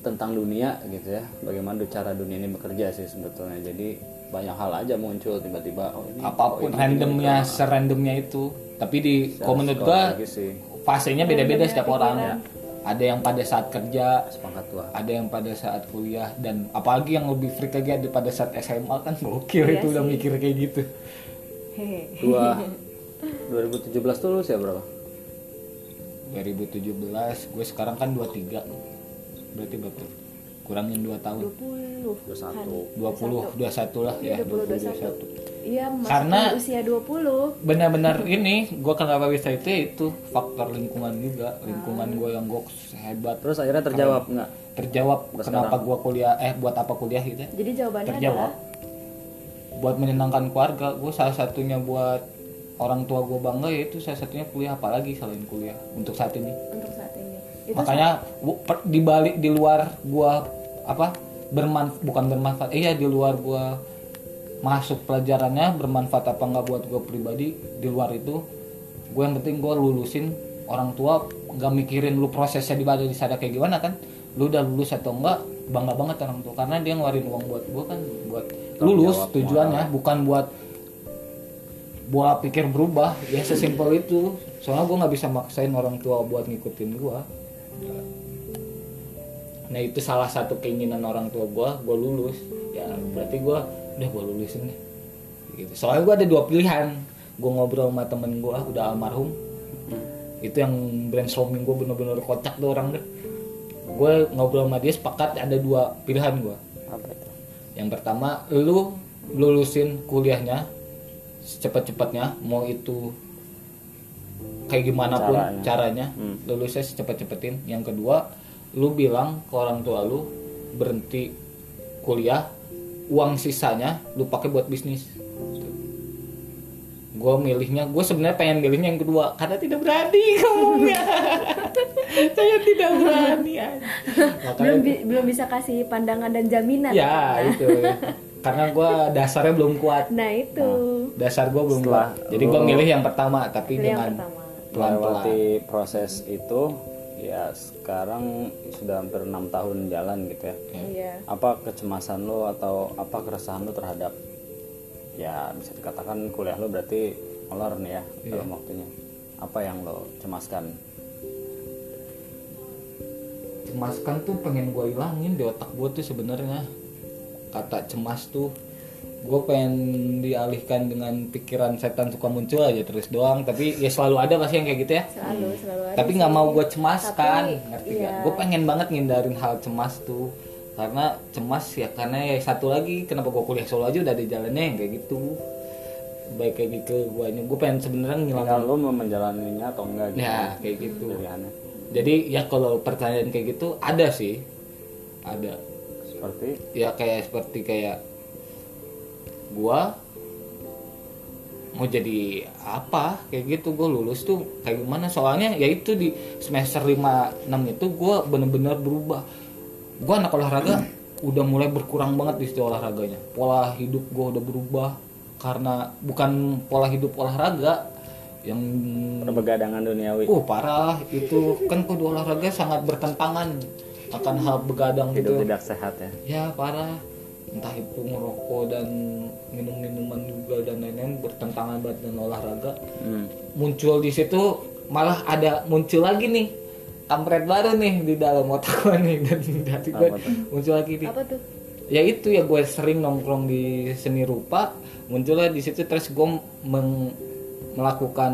Speaker 1: tentang dunia gitu ya. Bagaimana cara dunia ini bekerja sih sebetulnya. Jadi banyak hal aja muncul tiba-tiba oh ini
Speaker 3: apa pun
Speaker 1: oh ini
Speaker 3: randomnya
Speaker 1: gini,
Speaker 3: serandomnya itu. Tapi di komunitas
Speaker 1: sih.
Speaker 3: fasenya beda-beda setiap orang.
Speaker 2: pikiran.
Speaker 3: ada yang pada saat kerja
Speaker 1: sepakat tua
Speaker 3: ada yang pada saat kuliah dan apalagi yang lebih freak lagi ada pada saat SMA kan. Gokil
Speaker 2: Iya
Speaker 3: itu udah
Speaker 2: sih.
Speaker 3: mikir kayak gitu. (laughs)
Speaker 1: Dua 2017 tuh lu usia berapa?
Speaker 3: 2017 gue sekarang kan 23 berarti berapa? Kurangin 2 tahun.
Speaker 2: 20
Speaker 1: 21
Speaker 3: 20 21 lah ya
Speaker 2: 20
Speaker 3: 20 21
Speaker 2: Iya,
Speaker 3: Karena-
Speaker 2: usia 20
Speaker 3: benar-benar ini gue kenapa bisa itu itu faktor lingkungan juga. Lingkungan gue yang gue hebat.
Speaker 1: Terus akhirnya terjawab nggak?
Speaker 3: terjawab kenapa gue kuliah eh buat apa kuliah gitu ya.
Speaker 2: Jadi jawabannya
Speaker 3: terjawab.
Speaker 2: adalah?
Speaker 3: Buat menyenangkan keluarga gue salah satunya buat orang tua gue bangga yaitu salah satunya kuliah apalagi selain kuliah untuk saat ini?
Speaker 2: Untuk saat ini. Itu
Speaker 3: makanya per- di balik di luar gue apa bermanfaat bukan bermanfaat iya di luar gue masuk pelajarannya bermanfaat apa enggak buat gue pribadi di luar itu gue yang penting gue lulusin orang tua nggak mikirin lu prosesnya di balik di sana kayak gimana kan lu udah lulus atau enggak bangga banget orang tua karena dia ngeluarin uang buat gue kan buat lulus
Speaker 1: jawab
Speaker 3: tujuannya bukan buat buat pikir berubah ya sesimpel itu. Soalnya gue nggak bisa maksain orang tua buat ngikutin gue nah itu salah satu keinginan orang tua gue gue lulus. Ya berarti gue udah gue lulusin deh gitu. soalnya gue ada dua pilihan. Gue ngobrol sama temen gue udah almarhum. Itu yang brainstorming gue bener-bener kocak tuh orang deh gue ngobrol sama dia sepakat ada dua pilihan gue
Speaker 1: apa itu?
Speaker 3: Yang pertama lu lulusin kuliahnya secepat-cepatnya mau itu kayak gimana pun
Speaker 1: Caranya.
Speaker 3: caranya,
Speaker 1: Hmm.
Speaker 3: lulusnya secepat-cepatin yang kedua lu bilang ke orang tua lu berhenti kuliah uang sisanya lu pakai buat bisnis. Gue milihnya gue sebenarnya pengen milihnya yang kedua karena tidak berani (laughs) ngomongnya saya tidak berani. Makanya
Speaker 2: belum bi- belum bisa kasih pandangan dan jaminan.
Speaker 3: Ya itu (laughs) karena gue dasarnya belum kuat.
Speaker 2: Nah itu.
Speaker 3: Dasar gue belum
Speaker 1: Setelah
Speaker 3: kuat. Jadi gue milih yang pertama tapi
Speaker 2: yang
Speaker 3: dengan
Speaker 1: melewati proses itu ya sekarang sudah hampir enam tahun jalan gitu ya.
Speaker 2: Iya.
Speaker 1: Apa kecemasan lo atau apa keresahan lo terhadap ya bisa dikatakan kuliah lo berarti molor nih ya
Speaker 3: Iya.
Speaker 1: dalam waktunya. Apa yang lo cemaskan?
Speaker 3: Cemaskan tuh pengen gue hilangin di otak gue tuh sebenarnya kata cemas tuh gue pengen dialihkan dengan pikiran setan suka muncul aja terus doang. Tapi ya selalu ada pasti yang kayak gitu ya.
Speaker 2: Selalu selalu ada
Speaker 3: tapi nggak mau gue cemaskan
Speaker 2: Tapi,
Speaker 3: ngerti
Speaker 2: iya.
Speaker 3: gak? gue pengen banget ngindarin hal cemas tuh. Karena cemas ya karena ya satu lagi kenapa gue kuliah solo aja udah ada jalannya yang kayak gitu. Baik kayak gitu gue gue pengen sebenarnya ngilangin
Speaker 1: lo mau menjalaninya atau enggak gitu.
Speaker 3: Ya kayak gitu.
Speaker 1: Pilihannya.
Speaker 3: Jadi ya kalau pertanyaan kayak gitu ada sih. Ada
Speaker 1: seperti?
Speaker 3: Ya kayak seperti kayak gua mau jadi apa? Kayak gitu gue lulus tuh kayak gimana? Soalnya ya itu di semester 5 6 itu gua bener-bener berubah. Gua anak olahraga (clears throat) udah mulai berkurang banget di situ olahraganya. Pola hidup gua udah berubah karena bukan pola hidup olahraga yang
Speaker 1: perbegadangan duniawi.
Speaker 3: Oh parah. Itu kan kudu olahraga sangat bertentangan akan hal begadang
Speaker 1: hidup
Speaker 3: gitu.
Speaker 1: tidak sehat ya
Speaker 3: Ya parah entah itu ngerokok dan minum minuman juga dan lain-lain bertentangan banget dengan olahraga.
Speaker 1: Hmm.
Speaker 3: Muncul di situ malah ada muncul lagi nih kampret baru nih di dalam otak gue nih (laughs) dan di hati gue muncul lagi nih.
Speaker 2: apa tuh
Speaker 3: Ya itu ya gue sering nongkrong di seni rupa munculnya di situ terus gue meng- melakukan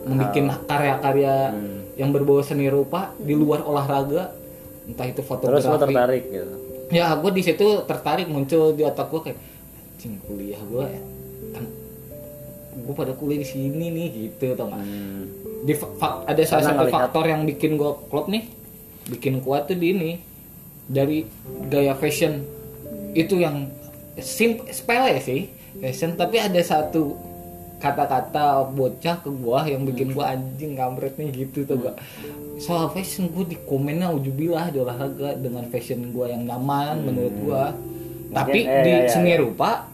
Speaker 3: membuat karya-karya
Speaker 1: Hmm.
Speaker 3: yang berbau seni rupa di luar olahraga entah itu
Speaker 1: terus
Speaker 3: fotografi.
Speaker 1: lo tertarik gitu?
Speaker 3: Ya gue di situ tertarik muncul di otak gue kayak cing kuliah gue kan gue pada kuliah di sini nih gitu tau gak
Speaker 1: Hmm.
Speaker 3: di fa- fa- ada salah satu faktor yang bikin gue klop nih bikin kuat tuh di ini dari gaya fashion. Itu yang sim sepele sih fashion. Tapi ada satu kata-kata bocah ke gua yang bikin gua anjing kampret nih gitu tuh gak soal fashion gua di komennya ujubilah di olahraga dengan fashion gua yang nyaman menurut gua. Tapi
Speaker 1: eh,
Speaker 3: di
Speaker 1: ya, ya,
Speaker 3: seni
Speaker 1: ya.
Speaker 3: rupa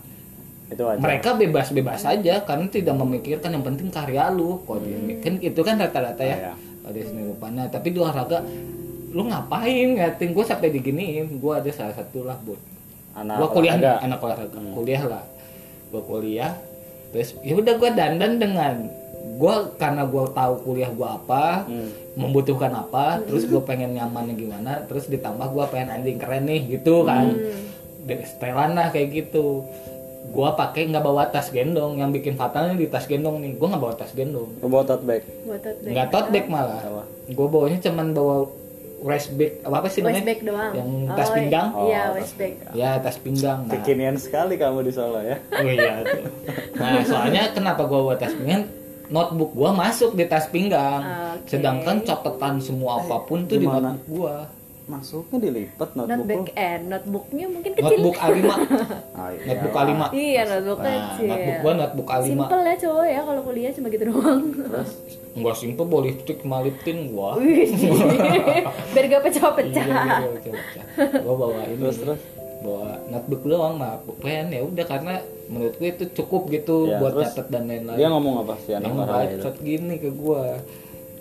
Speaker 1: itu aja
Speaker 3: mereka bebas-bebas saja karena tidak memikirkan yang penting karya lu. Kok di- kan itu kan rata-rata ya
Speaker 1: Iya.
Speaker 3: ada seni rupa. Nah tapi di olahraga lu ngapain ngatin gue sampai diginiin. Gue ada salah satu lah buat
Speaker 1: anak
Speaker 3: gue kuliah
Speaker 1: olahraga.
Speaker 3: anak olahraga. Kuliah lah. Gue kuliah terus ya udah gue dandan dengan gue karena gue tahu kuliah gue apa
Speaker 1: Hmm.
Speaker 3: membutuhkan apa terus gue pengen nyamannya gimana terus ditambah gue pengen anjing keren nih gitu kan. Di- setelan lah kayak gitu. Gue pakai nggak bawa tas gendong yang bikin fatalnya di tas gendong nih. Gue nggak bawa tas gendong.
Speaker 1: Lo bawa tote bag?
Speaker 2: Buat tote bag.
Speaker 3: nggak tote bag malah. Gue bawanya cuman bawa waist bag apa apa sih
Speaker 2: waist
Speaker 3: namanya
Speaker 2: bag doang
Speaker 3: yang
Speaker 2: Oh,
Speaker 3: tas pinggang
Speaker 2: iya
Speaker 1: Oh,
Speaker 2: waist bag
Speaker 3: ya tas pinggang nah,
Speaker 1: kekinian sekali kamu di Solo ya
Speaker 3: Oh iya tuh. Nah soalnya kenapa gua bawa tas pinggang? Notebook gua masuk di tas pinggang.
Speaker 2: Oke.
Speaker 3: Sedangkan catatan semua apa pun tuh di
Speaker 1: gimana?
Speaker 3: notebook gua.
Speaker 1: masuknya dilipat
Speaker 2: not
Speaker 1: notebook
Speaker 2: bag eh notebooknya mungkin kecil
Speaker 3: Notebook A5.
Speaker 1: lo. (laughs) Ah, iya.
Speaker 3: Notebook A5.
Speaker 2: iya notebook
Speaker 3: Nah,
Speaker 2: kecil
Speaker 3: notebook gua notebook A5.
Speaker 2: simple ya cowok ya kalau kuliah cuma gitu doang
Speaker 1: terus
Speaker 3: Enggak simple boleh lip tint gua.
Speaker 2: Biar gak
Speaker 3: Iya,
Speaker 2: pecah-pecah
Speaker 3: iya, iya, pecah-pecah. Gua bawa ini.
Speaker 1: Terus, terus?
Speaker 3: Bawa notebook doang mah pen ya udah karena menurut gue itu cukup gitu
Speaker 1: Ya,
Speaker 3: buat catat dan lain-lain.
Speaker 1: dia ngomong apa sih anak itu
Speaker 3: bacot gini ke gua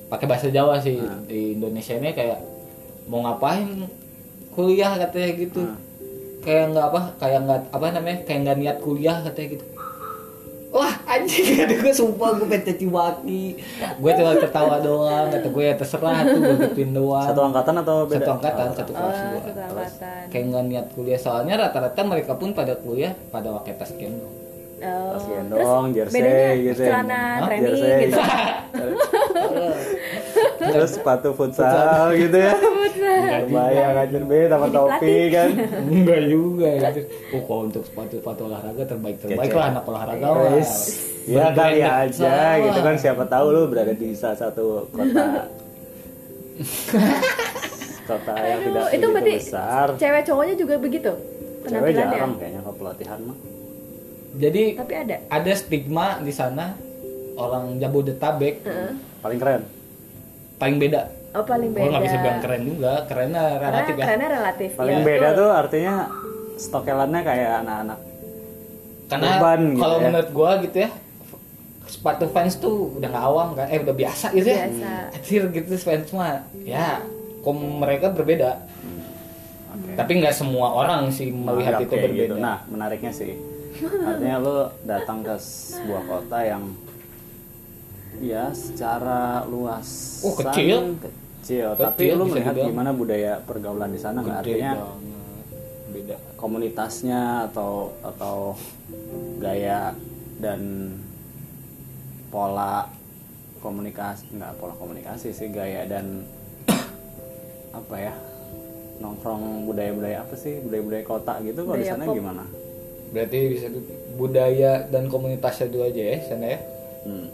Speaker 3: pakai bahasa Jawa sih
Speaker 1: Nah.
Speaker 3: di Indonesia ini kayak mau ngapain kuliah katanya gitu
Speaker 1: Ah.
Speaker 3: kayak nggak apa kayak nggak apa namanya kayak nggak niat kuliah katanya gitu wah anjing. Kata gue sumpah gue pengen caci maki gue cuma ketawa doang kata gue ya terserah tuh gue gituin doang.
Speaker 1: Satu angkatan atau beda?
Speaker 3: satu angkatan satu
Speaker 2: Oh,
Speaker 3: kelas
Speaker 2: satu angkatan.
Speaker 3: kayak nggak niat kuliah soalnya rata-rata mereka pun pada kuliah pada pakai tas gendong
Speaker 2: Oh, terus
Speaker 1: gendong, jersey
Speaker 2: bedanya
Speaker 1: gitu ya.
Speaker 2: celana
Speaker 1: Hah?
Speaker 2: training
Speaker 1: Jersey.
Speaker 2: gitu. (laughs)
Speaker 1: Terus sepatu futsal gitu ya. Bayang aja be sama topi kan. (laughs)
Speaker 3: enggak juga gitu oh kalau untuk sepatu sepatu olahraga terbaik terbaik
Speaker 1: Kece.
Speaker 3: lah anak olahraga lah
Speaker 1: ya kali aja
Speaker 3: sama.
Speaker 1: gitu kan siapa tahu lu berada di salah satu kota (laughs) kota yang
Speaker 2: Aduh,
Speaker 1: tidak
Speaker 2: itu berarti
Speaker 1: besar.
Speaker 2: cewek cowoknya juga begitu
Speaker 1: Cewek
Speaker 2: penampilannya.
Speaker 1: jarang kayaknya kalau pelatihan mah.
Speaker 3: Jadi
Speaker 2: Tapi ada.
Speaker 3: ada stigma di sana orang Jabodetabek
Speaker 2: Heeh.
Speaker 1: Paling keren.
Speaker 3: paling beda
Speaker 2: Oh paling beda.
Speaker 3: nggak bisa bilang keren juga kerennya
Speaker 2: Karena
Speaker 3: relatif ya
Speaker 2: kerennya relatif.
Speaker 1: Paling
Speaker 2: ya,
Speaker 1: beda tuh artinya stokelannya kayak anak-anak
Speaker 3: karena
Speaker 1: urban gitu
Speaker 3: kalau
Speaker 1: ya.
Speaker 3: menurut gua gitu ya sepatu fans tuh udah nggak awam kan eh udah biasa gitu ya
Speaker 2: Biasa.
Speaker 3: Gitu fans mah ya kom mereka berbeda
Speaker 1: Oke.
Speaker 3: tapi nggak semua orang sih melihat
Speaker 1: Menganggap
Speaker 3: itu
Speaker 1: kayak
Speaker 3: berbeda
Speaker 1: gitu. Nah, menariknya sih. Artinya lu datang ke sebuah kota yang ya secara luas
Speaker 3: Oh, kecil.
Speaker 1: kecil, tapi
Speaker 3: Kecil, bisa
Speaker 1: melihat
Speaker 3: dibilang.
Speaker 1: gimana budaya pergaulan di sana nggak?
Speaker 3: Gede
Speaker 1: Artinya
Speaker 3: banget. beda
Speaker 1: komunitasnya atau atau gaya dan pola komunikasi nggak pola komunikasi sih gaya dan apa ya nongkrong budaya-budaya apa sih budaya-budaya kota gitu kalau di sana gimana?
Speaker 3: Berarti bisa budaya dan komunitasnya dulu aja ya sana ya?
Speaker 1: Hmm.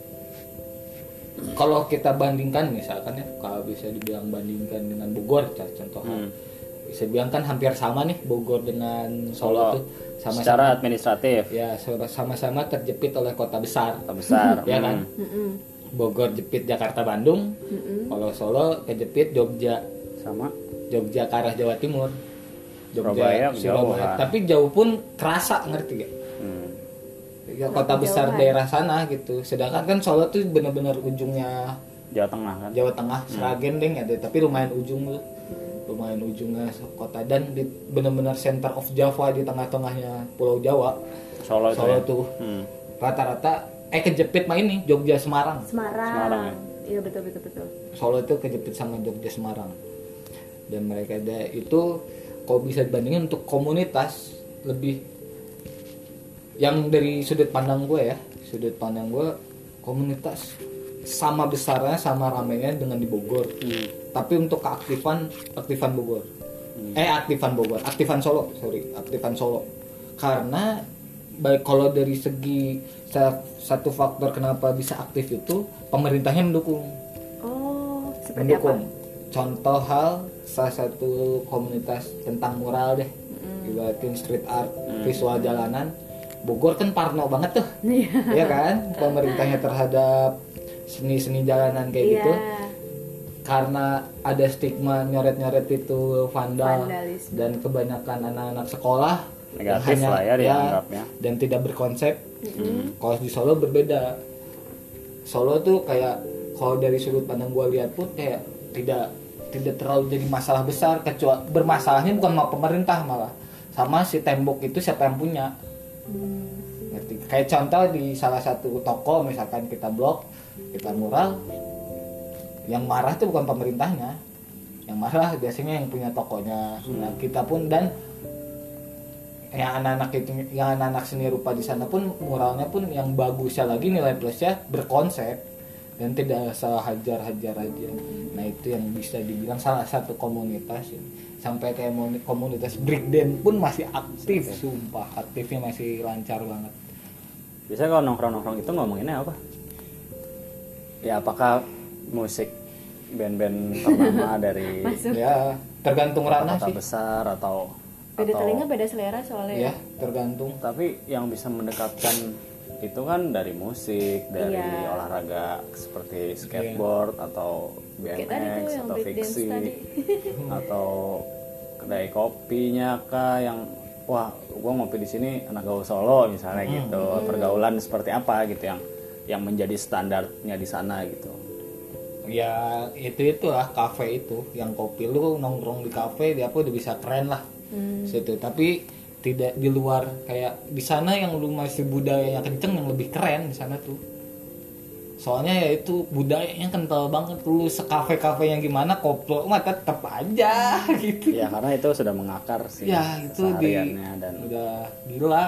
Speaker 3: kalau kita bandingkan misalkan ya kalau bisa dibilang bandingkan dengan Bogor c- contoh.
Speaker 1: Hmm.
Speaker 3: bisa dibilang kan hampir sama nih Bogor dengan Solo
Speaker 1: Solo
Speaker 3: tuh sama-sama.
Speaker 1: secara administratif.
Speaker 3: Ya sama-sama terjepit oleh kota besar.
Speaker 1: Kota besar. (laughs)
Speaker 3: ya kan?
Speaker 1: Hmm.
Speaker 3: Bogor jepit Jakarta Bandung kalau Solo kejepit Jogja.
Speaker 1: Sama.
Speaker 3: Jogja ke arah Jawa Timur
Speaker 1: Surabaya
Speaker 3: Surabaya
Speaker 1: jauhan.
Speaker 3: tapi jauh pun kerasa ngerti gak
Speaker 1: hmm.
Speaker 3: Ya, kota besar
Speaker 2: Jauhan.
Speaker 3: daerah sana gitu sedangkan kan Solo tuh bener-bener ujungnya
Speaker 1: Jawa Tengah kan.
Speaker 3: Jawa Tengah Seragen deng ada tapi lumayan ujung tuh lumayan ujungnya kota dan di bener-bener center of Java di tengah-tengahnya Pulau Jawa
Speaker 1: Solo itu.
Speaker 3: Solo
Speaker 1: ya?
Speaker 3: tuh
Speaker 1: Hmm.
Speaker 3: rata-rata eh kejepit mah ini Jogja Semarang
Speaker 2: Semarang.
Speaker 1: Semarang ya?
Speaker 2: Iya betul betul betul.
Speaker 3: Solo itu kejepit sama Jogja Semarang dan mereka ada itu kalau bisa dibandingin untuk komunitas lebih yang dari sudut pandang gue ya sudut pandang gue komunitas sama besarnya sama ramainya dengan di Bogor.
Speaker 1: Hmm.
Speaker 3: tapi untuk keaktifan aktifan Bogor. Eh aktifan Bogor aktifan Solo sorry aktifan Solo. Karena baik kalau dari segi sa- satu faktor kenapa bisa aktif itu pemerintahnya mendukung.
Speaker 2: Oh seperti
Speaker 3: mendukung.
Speaker 2: apa?
Speaker 3: Contoh hal salah satu komunitas tentang mural deh. Ibaratin street art visual jalanan. Bogor kan parno banget tuh.
Speaker 2: Iya.
Speaker 3: ya kan? Pemerintahnya terhadap seni-seni jalanan kayak
Speaker 2: Iya.
Speaker 3: gitu. Karena ada stigma nyoret-nyoret itu vandal
Speaker 2: Vandalisme.
Speaker 3: dan kebanyakan anak-anak sekolah.
Speaker 1: Negatif lah ya dianggapnya.
Speaker 3: dan tidak berkonsep. Kalau di Solo berbeda. Solo tuh kayak kalau dari sudut pandang gue lihat pun kayak tidak tidak terlalu jadi masalah besar kecuali bermasalahnya bukan sama pemerintah malah. Sama si tembok itu siapa yang punya. Ngerti? Kayak contoh di salah satu toko misalkan kita blok kita mural yang marah tuh bukan pemerintahnya. Yang marah biasanya yang punya tokonya. Nah kita pun dan yang anak-anak itu yang anak-anak seni rupa di sana pun muralnya pun yang bagusnya lagi nilai plusnya berkonsep dan tidak salah hajar-hajar aja. Nah itu yang bisa dibilang salah satu komunitas ya. sampai kayak komunitas breakdance pun masih aktif sumpah. Aktifnya masih lancar banget.
Speaker 1: Bisa kalau nongkrong-nongkrong itu ngomonginnya apa? Ya apakah musik band-band ternama (laughs) dari
Speaker 3: ya tergantung ranah sih.
Speaker 1: besar atau
Speaker 2: Beda
Speaker 1: atau
Speaker 2: telinga beda selera soalnya.
Speaker 3: ya tergantung.
Speaker 1: Tapi yang bisa mendekatkan itu kan dari musik, dari
Speaker 2: Iya.
Speaker 1: olahraga seperti skateboard atau
Speaker 2: Kayak tadi tuh
Speaker 1: BMX
Speaker 2: yang
Speaker 1: atau fiksi (laughs) atau kedai kopinya kah yang wah gua ngopi di sini anak gaul Solo misalnya gitu pergaulan seperti apa gitu yang yang menjadi standarnya di sana gitu.
Speaker 3: Ya itu itu lah kafe itu. Yang kopi lu nongkrong di kafe di apa udah bisa keren lah. Situ. Tapi tidak di luar kayak di sana yang lu masih budayanya kenceng yang lebih keren di sana tuh. Soalnya ya itu budayanya kental banget. Lu sekafe kafe yang gimana koplo mah tetap aja (laughs) gitu.
Speaker 1: Ya karena itu sudah mengakar sih
Speaker 3: ya itu di
Speaker 1: dan
Speaker 3: udah gila.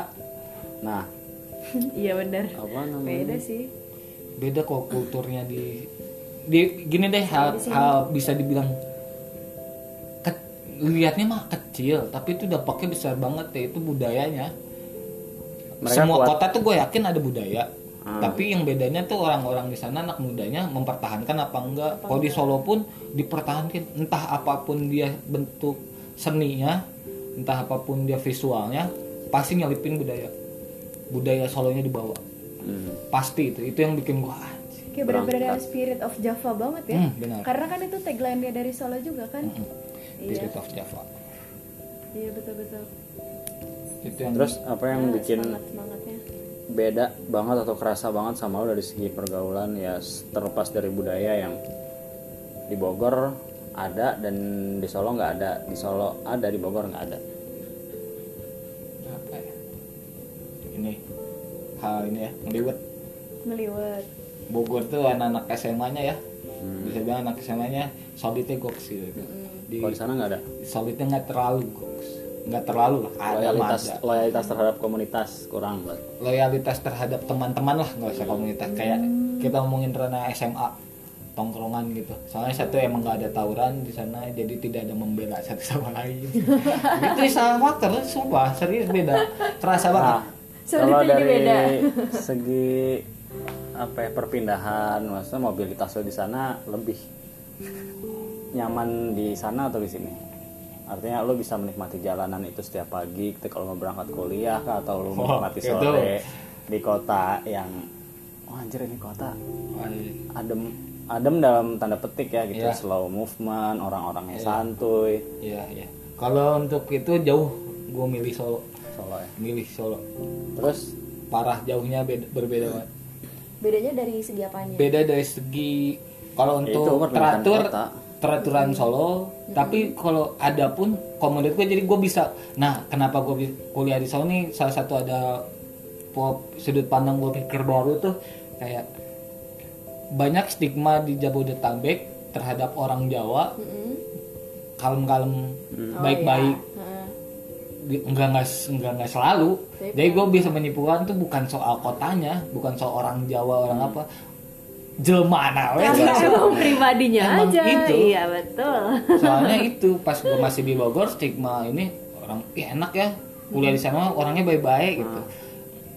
Speaker 1: Nah. (laughs)
Speaker 2: Iya benar
Speaker 1: apa namanya?
Speaker 2: Beda sih.
Speaker 3: Beda kok kulturnya di di gini deh hal, hal bisa dibilang lihatnya mah kecil tapi itu dampaknya besar banget ya itu budayanya
Speaker 1: Mereka
Speaker 3: semua
Speaker 1: kuat.
Speaker 3: kota tuh gue yakin ada budaya
Speaker 1: Hmm.
Speaker 3: tapi yang bedanya tuh orang-orang di sana anak mudanya mempertahankan apa enggak kalau di Solo pun dipertahankan entah apa pun dia bentuk seninya entah apa pun dia visualnya pasti nyelipin budaya budaya Solonya dibawa
Speaker 1: Hmm.
Speaker 3: pasti itu itu yang bikin gua anjing.
Speaker 2: kayak benar-benar spirit of Java banget ya
Speaker 3: Hmm, benar.
Speaker 2: karena kan itu tagline dia dari Solo juga kan iya.
Speaker 3: Spirit of Java.
Speaker 2: Iya betul betul.
Speaker 3: Itu yang
Speaker 1: terus apa yang bikin
Speaker 2: semangat semangatnya.
Speaker 1: beda banget atau kerasa banget sama lo dari segi pergaulan? Ya terlepas dari budaya yang di Bogor ada dan di Solo nggak ada. Di Solo ada di Bogor nggak ada.
Speaker 3: Apa ya? Ini hal ini ya ngeliwet.
Speaker 2: Ngeliwet.
Speaker 3: Bogor tuh anak-anak SMA-nya ya. Bisa bilang anak SMA-nya solidnya goks gitu di
Speaker 1: kalau di sana nggak ada?
Speaker 3: solidnya nggak terlalu nggak terlalu lah ada
Speaker 1: loyalitas
Speaker 3: ada.
Speaker 1: loyalitas terhadap komunitas kurang banget
Speaker 3: loyalitas terhadap teman-teman lah nggak usah komunitas. Kayak kita ngomongin ranah SMA tongkrongan gitu. Soalnya satu emang nggak ada tawuran di sana jadi tidak ada membela satu sama lain. (laughs) Itu sama terus sumpah. Serius beda. Terasa banget.
Speaker 1: Nah,
Speaker 2: Soalnya
Speaker 1: kalau dari
Speaker 2: beda.
Speaker 1: segi apa ya, perpindahan, maksudnya mobilitas lo di sana lebih nyaman di sana atau di sini? Artinya lo bisa menikmati jalanan itu setiap pagi, ketika lo mau berangkat kuliah kah, atau lo
Speaker 3: Oh,
Speaker 1: menikmati
Speaker 3: itu.
Speaker 1: sore di kota yang, oh anjir ini kota adem, adem dalam tanda petik ya gitu,
Speaker 3: Iya.
Speaker 1: slow movement, orang-orangnya santuy,
Speaker 3: Iya, iya. Kalau untuk itu jauh gue milih Solo.
Speaker 1: Solo ya.
Speaker 3: Milih Solo.
Speaker 1: Terus
Speaker 3: Parah jauhnya beda, berbeda banget.
Speaker 2: bedanya dari segi apanya
Speaker 3: Beda dari segi kalau
Speaker 1: itu
Speaker 3: untuk teratur
Speaker 1: kota.
Speaker 3: Teraturan Solo, tapi kalau ada pun komunitas gue jadi gue bisa. Nah, kenapa gue kuliah di Solo nih salah satu ada pop sudut pandang gue pikir baru tuh kayak banyak stigma di Jabodetabek terhadap orang Jawa
Speaker 2: Mm-mm.
Speaker 3: kalem-kalem
Speaker 1: Hmm.
Speaker 2: Oh,
Speaker 3: baik-baik
Speaker 2: iya. Heeh.
Speaker 3: Di- enggak enggak enggak enggak selalu jadi gue bisa menyimpulkan tuh bukan soal kotanya bukan soal orang Jawa orang apa jelma nah weh.
Speaker 2: Karena emang pribadinya
Speaker 3: Emang
Speaker 2: aja
Speaker 3: itu.
Speaker 2: iya betul
Speaker 3: soalnya itu pas gue masih di Bogor stigma ini orang "Ih, enak ya kuliah di sana orangnya baik-baik gitu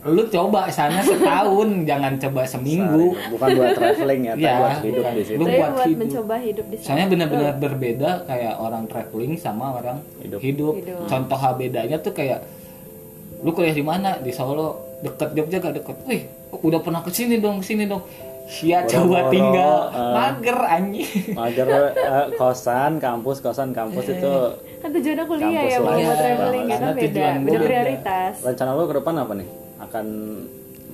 Speaker 3: lu coba sana setahun (laughs) jangan coba seminggu
Speaker 1: bukan buat traveling ya, tapi
Speaker 3: Ya,
Speaker 1: buat hidup di situ.
Speaker 3: Lu buat
Speaker 2: buat
Speaker 3: hidup.
Speaker 2: mencoba hidup di sana
Speaker 3: Soalnya benar-benar berbeda kayak orang traveling sama orang
Speaker 1: Hidup.
Speaker 3: hidup.
Speaker 2: Hidup.
Speaker 3: Contoh hal bedanya tuh kayak lu kuliah di mana? Di Solo, deket Jogja gak deket. Wih, udah pernah ke sini dong, ke sini dong. Sia coba
Speaker 1: Boro-boro,
Speaker 3: tinggal
Speaker 1: eh.
Speaker 3: mager anjing.
Speaker 1: Mager eh, kosan, kampus, kosan, kampus itu
Speaker 2: kan tujuannya kuliah
Speaker 1: Kampus
Speaker 2: ya bukan buat traveling ya kan
Speaker 3: karena
Speaker 2: beda beda prioritas
Speaker 1: rencana lo ke depan apa nih? Akan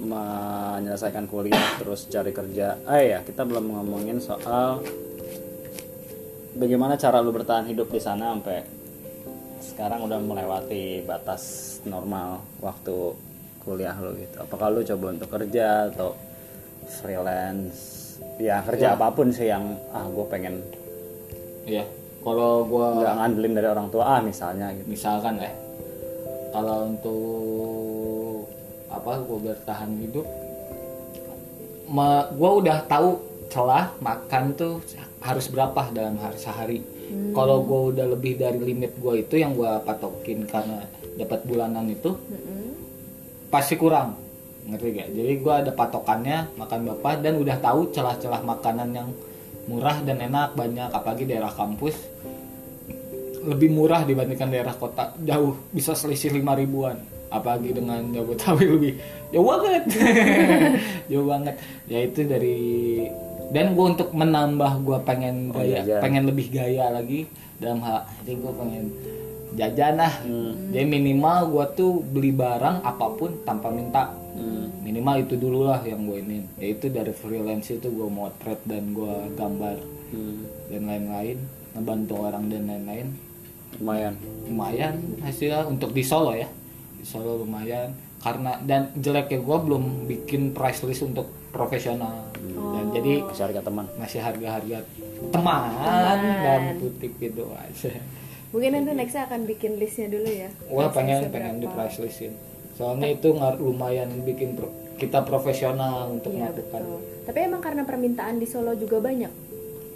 Speaker 1: menyelesaikan kuliah terus cari kerja. Ah ya, kita belum ngomongin soal bagaimana cara lu bertahan hidup di sana sampai sekarang udah melewati batas normal waktu kuliah lo gitu. Apakah lu coba untuk kerja atau freelance? Ya kerja apa pun sih yang ah gue pengen.
Speaker 3: Iya. Kalau gua
Speaker 1: nggak ngandelin dari orang tua ah misalnya gitu.
Speaker 3: misalkan ya. Kalau untuk apa gue bertahan hidup gue udah tahu celah makan tuh harus berapa dalam hari sehari. Kalau gue udah lebih dari limit gue itu yang gue patokin karena dapat bulanan itu pasti kurang ngerti gak jadi gue ada patokannya makan berapa dan udah tahu celah-celah makanan yang murah dan enak banyak apalagi daerah kampus. Lebih murah dibandingkan daerah kota. Jauh bisa selisih lima ribuan. Apalagi dengan Jabodetabek (laughs) lebih jauh banget. (laughs) Jauh banget. Ya itu dari dan gue untuk menambah gue pengen
Speaker 1: Oh,
Speaker 3: gaya
Speaker 1: jajan.
Speaker 3: pengen lebih gaya lagi. Dalam hal jadi gue pengen jajan lah jadi minimal gue tuh beli barang apa pun tanpa minta minimal itu dulu lah yang gue ini. Yaitu dari freelance itu gue motret dan gue gambar
Speaker 1: Hmm,
Speaker 3: dan lain-lain ngebantu orang dan lain-lain.
Speaker 1: Lumayan.
Speaker 3: Lumayan hasilnya untuk di Solo ya. Di Solo lumayan. Karena dan jeleknya gue belum bikin price list untuk profesional. Dan jadi
Speaker 1: masih harga teman.
Speaker 3: masih harga-harga teman dan putih gitu aja.
Speaker 2: Mungkin nanti nextnya akan bikin listnya dulu ya.
Speaker 3: Wah pengen pengen di price listin soalnya itu ngar- lumayan bikin pro- kita profesional untuk
Speaker 2: Iya
Speaker 3: melakukan
Speaker 2: betul. Tapi emang karena permintaan di Solo juga banyak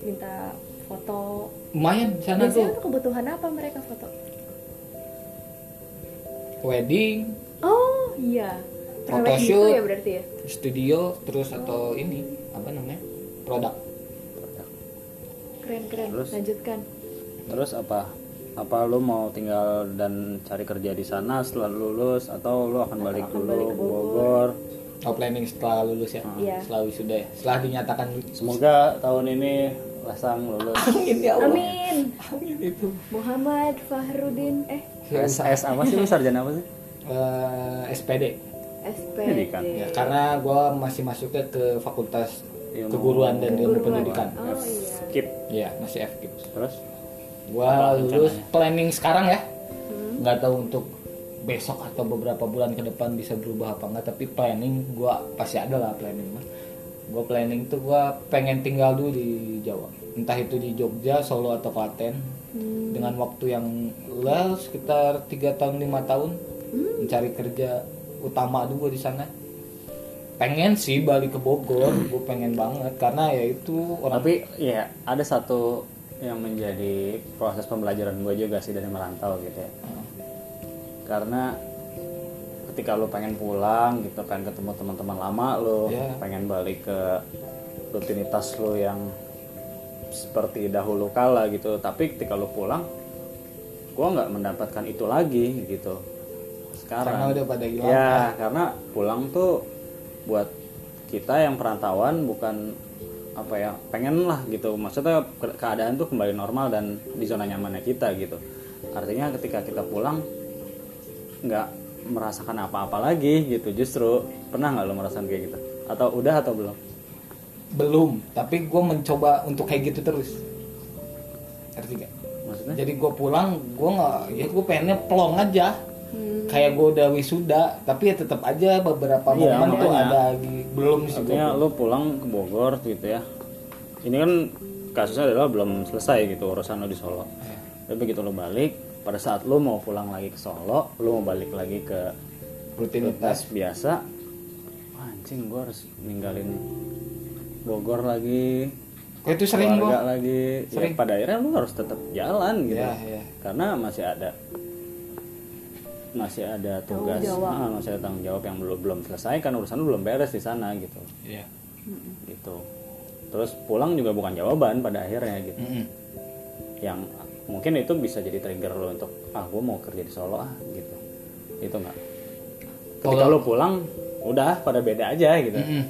Speaker 2: minta foto.
Speaker 3: lumayan sana
Speaker 2: Biasanya
Speaker 3: tuh
Speaker 2: kebutuhan apa mereka foto?
Speaker 3: wedding
Speaker 2: Oh iya. Gitu
Speaker 3: Photoshoot.
Speaker 2: ya berarti ya.
Speaker 3: studio terus atau ini apa namanya produk
Speaker 2: Keren keren.
Speaker 1: Terus?
Speaker 2: Lanjutkan.
Speaker 1: terus apa apa lu mau tinggal dan cari kerja di sana setelah lulus atau lu akan balik
Speaker 2: akan
Speaker 1: dulu
Speaker 2: balik
Speaker 1: ke Bogor.
Speaker 3: Oh planning setelah lulus ya?
Speaker 2: Iya.
Speaker 3: setelah wisuda ya? Setelah dinyatakan
Speaker 1: semoga tahun ini Lasang lulus.
Speaker 3: Amin ya Allah.
Speaker 2: Amin.
Speaker 3: amin itu.
Speaker 2: Muhammad Fahrudin eh.
Speaker 1: S, S apa sih? Lu sarjana apa sih?
Speaker 3: Eh, SPD
Speaker 2: SPD.
Speaker 1: Pendidikan.
Speaker 3: ya karena gue masih masuknya ke fakultas
Speaker 1: Ilmu-
Speaker 3: keguruan dan ilmu
Speaker 2: Keguruan.
Speaker 3: pendidikan.
Speaker 2: Oh iya.
Speaker 1: skip.
Speaker 3: Ya masih FKIP
Speaker 1: terus
Speaker 3: gua lulus planning sekarang ya.
Speaker 2: Hmm.
Speaker 3: nggak tahu untuk besok atau beberapa bulan ke depan bisa berubah apa enggak tapi planning gua pasti ada lah planning mah. Gua planning tuh gua pengen tinggal dulu di Jawa. Entah itu di Jogja Solo atau Klaten.
Speaker 2: Hmm.
Speaker 3: dengan waktu yang lah sekitar tiga tahun lima tahun
Speaker 2: Hmm.
Speaker 3: mencari kerja utama dulu gua di sana. Pengen sih balik ke Bogor gue pengen banget. Karena ya itu orang
Speaker 1: tapi ya ada satu yang menjadi proses pembelajaran gue juga sih dari merantau gitu ya karena ketika lu pengen pulang gitu pengen ketemu teman-teman lama lu
Speaker 3: Iya.
Speaker 1: pengen balik ke rutinitas lu yang seperti dahulu kala gitu tapi ketika lu pulang gua nggak mendapatkan itu lagi gitu sekarang
Speaker 3: Karena udah pada hilang.
Speaker 1: ya karena pulang tuh buat kita yang perantauan bukan apa ya pengen lah gitu. Maksudnya ke- keadaan tuh kembali normal dan di zona nyamannya kita gitu. Artinya ketika kita pulang nggak merasakan apa-apa lagi gitu. Justru pernah nggak lo merasakan kayak gitu? Atau udah atau belum?
Speaker 3: Belum tapi gue mencoba untuk kayak gitu terus. Ngerti gak?
Speaker 1: maksudnya?
Speaker 3: Jadi gue pulang gue nggak ya gue pengennya plong aja. Kayak gue udah wisuda tapi ya tetap aja beberapa
Speaker 1: Iya,
Speaker 3: momen tuh ada di- belum sih
Speaker 1: artinya lo pulang ke Bogor gitu ya. Ini kan kasusnya adalah belum selesai gitu urusan lo di Solo. Tapi begitu lo balik pada saat lo mau pulang lagi ke Solo lo mau balik lagi ke
Speaker 3: rutinitas.
Speaker 1: Biasa Wah, anjing gue harus ninggalin Bogor lagi
Speaker 3: Kok itu sering gue
Speaker 1: lagi.
Speaker 3: Sering.
Speaker 1: ya, pada akhirnya lo harus tetap jalan gitu.
Speaker 3: Iya, iya.
Speaker 1: karena masih ada masih ada tugas
Speaker 2: jawab.
Speaker 1: ah, masih ada tanggung jawab yang belum belum selesai kan urusan lu belum beres di sana gitu
Speaker 3: Iya.
Speaker 1: gitu terus pulang juga bukan jawaban pada akhirnya gitu
Speaker 3: Mm-mm.
Speaker 1: yang mungkin itu bisa jadi trigger lo untuk ah gue mau kerja di Solo ah gitu itu enggak ketika
Speaker 3: Kalau-
Speaker 1: lo pulang udah pada beda aja gitu
Speaker 3: Mm-mm.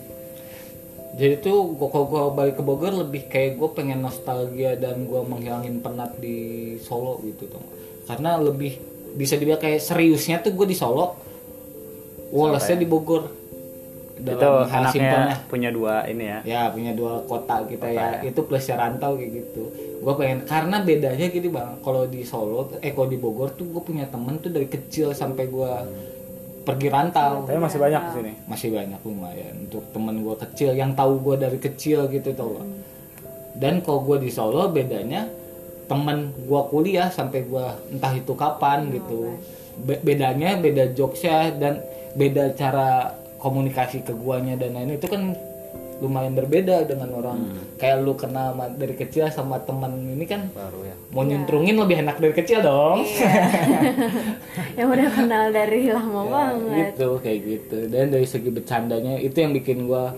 Speaker 3: Jadi tuh gua kalau gua balik ke Bogor lebih kayak gue pengen nostalgia dan gua menghilangin penat di Solo gitu tuh. Karena lebih bisa dibilang kayak seriusnya tuh gue di Solo, wolesnya di Bogor.
Speaker 1: itu
Speaker 3: Dalam hal
Speaker 1: anaknya
Speaker 3: simpelnya.
Speaker 1: punya dua ini ya
Speaker 3: Ya punya dua kota kita
Speaker 1: Kota
Speaker 3: ya.
Speaker 1: ya.
Speaker 3: Itu plus rantau kayak gitu. Gue pengen karena bedanya gitu bang. Kalau di Solo, eh kalau di Bogor tuh gue punya temen tuh dari kecil sampai gue pergi rantau
Speaker 1: tapi masih banyak di sini
Speaker 3: masih banyak lumayan untuk temen gue kecil yang tahu gue dari kecil gitu tau gak dan kalau gue di Solo bedanya temen gue kuliah sampai gue entah itu kapan gitu. Be- bedanya beda jokesnya dan beda cara komunikasi ke guanya dan lain itu kan lumayan berbeda dengan orang kayak lu kenal dari kecil sama temen ini kan
Speaker 1: baru ya.
Speaker 3: mau nyuntrungin lebih enak dari kecil dong. (laughs)
Speaker 2: Yang udah kenal dari lama banget.
Speaker 3: gitu kayak gitu. Dan dari segi bercandanya itu yang bikin gua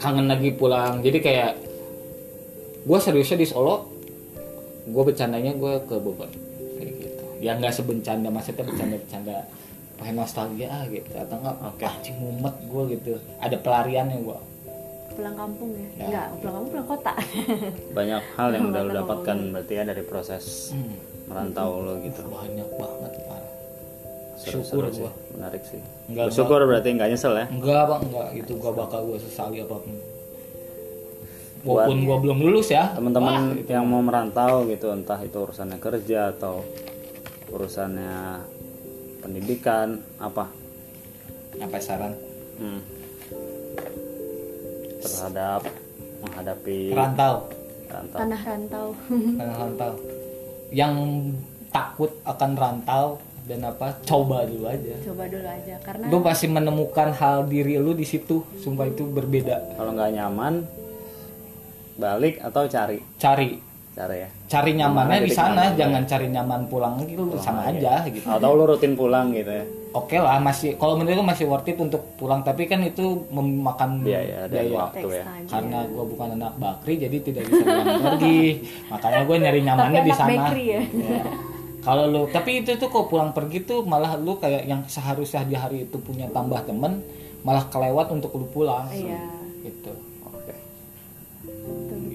Speaker 3: kangen lagi pulang. Jadi kayak gua seriusnya di Solo gua bercandanya gua ke Bogor. Kayak gitu. Ya nggak sebencanda maksudnya bercanda bercanda pengen nostalgia ah gitu. Atau enggak oke. Anjing mumet gua gitu. Ada pelariannya gua.
Speaker 2: Pulang kampung ya,
Speaker 3: Ya.
Speaker 2: enggak pulang kampung pulang kota. (laughs)
Speaker 1: Banyak hal yang udah lo dapatkan berarti ya dari proses
Speaker 3: Hmm.
Speaker 1: merantau lo gitu.
Speaker 3: Banyak banget parah.
Speaker 1: Seru,
Speaker 3: Syukur
Speaker 1: seru
Speaker 3: gua.
Speaker 1: menarik sih.
Speaker 3: Enggak,
Speaker 1: bersyukur berarti nggak nyesel ya?
Speaker 3: Enggak bang enggak itu gak bakal gue sesali apa
Speaker 1: pun
Speaker 3: walaupun gue belum lulus ya.
Speaker 1: teman-teman yang mau merantau gitu entah itu urusannya kerja atau urusannya pendidikan apa.
Speaker 3: Apa saran?
Speaker 1: Hmm. terhadap menghadapi
Speaker 3: rantau.
Speaker 1: Rantau.
Speaker 2: Tanah rantau. (laughs)
Speaker 3: Tanah rantau. Yang takut akan rantau dan apa coba dulu aja.
Speaker 2: Coba dulu aja karena
Speaker 3: lu pasti menemukan hal diri lu di situ sumpah itu berbeda.
Speaker 1: Kalau nggak nyaman balik atau cari?
Speaker 3: Cari.
Speaker 1: Cari ya.
Speaker 3: Cari nyamannya di sana
Speaker 1: nyaman?
Speaker 3: jangan cari nyaman pulang lagi lu sama aja gitu.
Speaker 1: Atau lu rutin pulang gitu ya.
Speaker 3: Oke lah masih kalau menurut gue masih worth it untuk pulang tapi kan itu memakan
Speaker 1: biaya dan
Speaker 3: biaya.
Speaker 1: waktu ya.
Speaker 3: Karena gue bukan anak bakri jadi tidak bisa pulang (laughs) pergi. Makanya gue nyari nyamannya
Speaker 2: Tapi
Speaker 3: di
Speaker 2: anak
Speaker 3: sana.
Speaker 2: ya?
Speaker 3: Ya. kalau lu tapi itu tuh kok pulang pergi tuh malah lu kayak yang seharusnya di hari itu punya tambah temen malah kelewat untuk lu pulang.
Speaker 2: Iya.
Speaker 3: Gitu.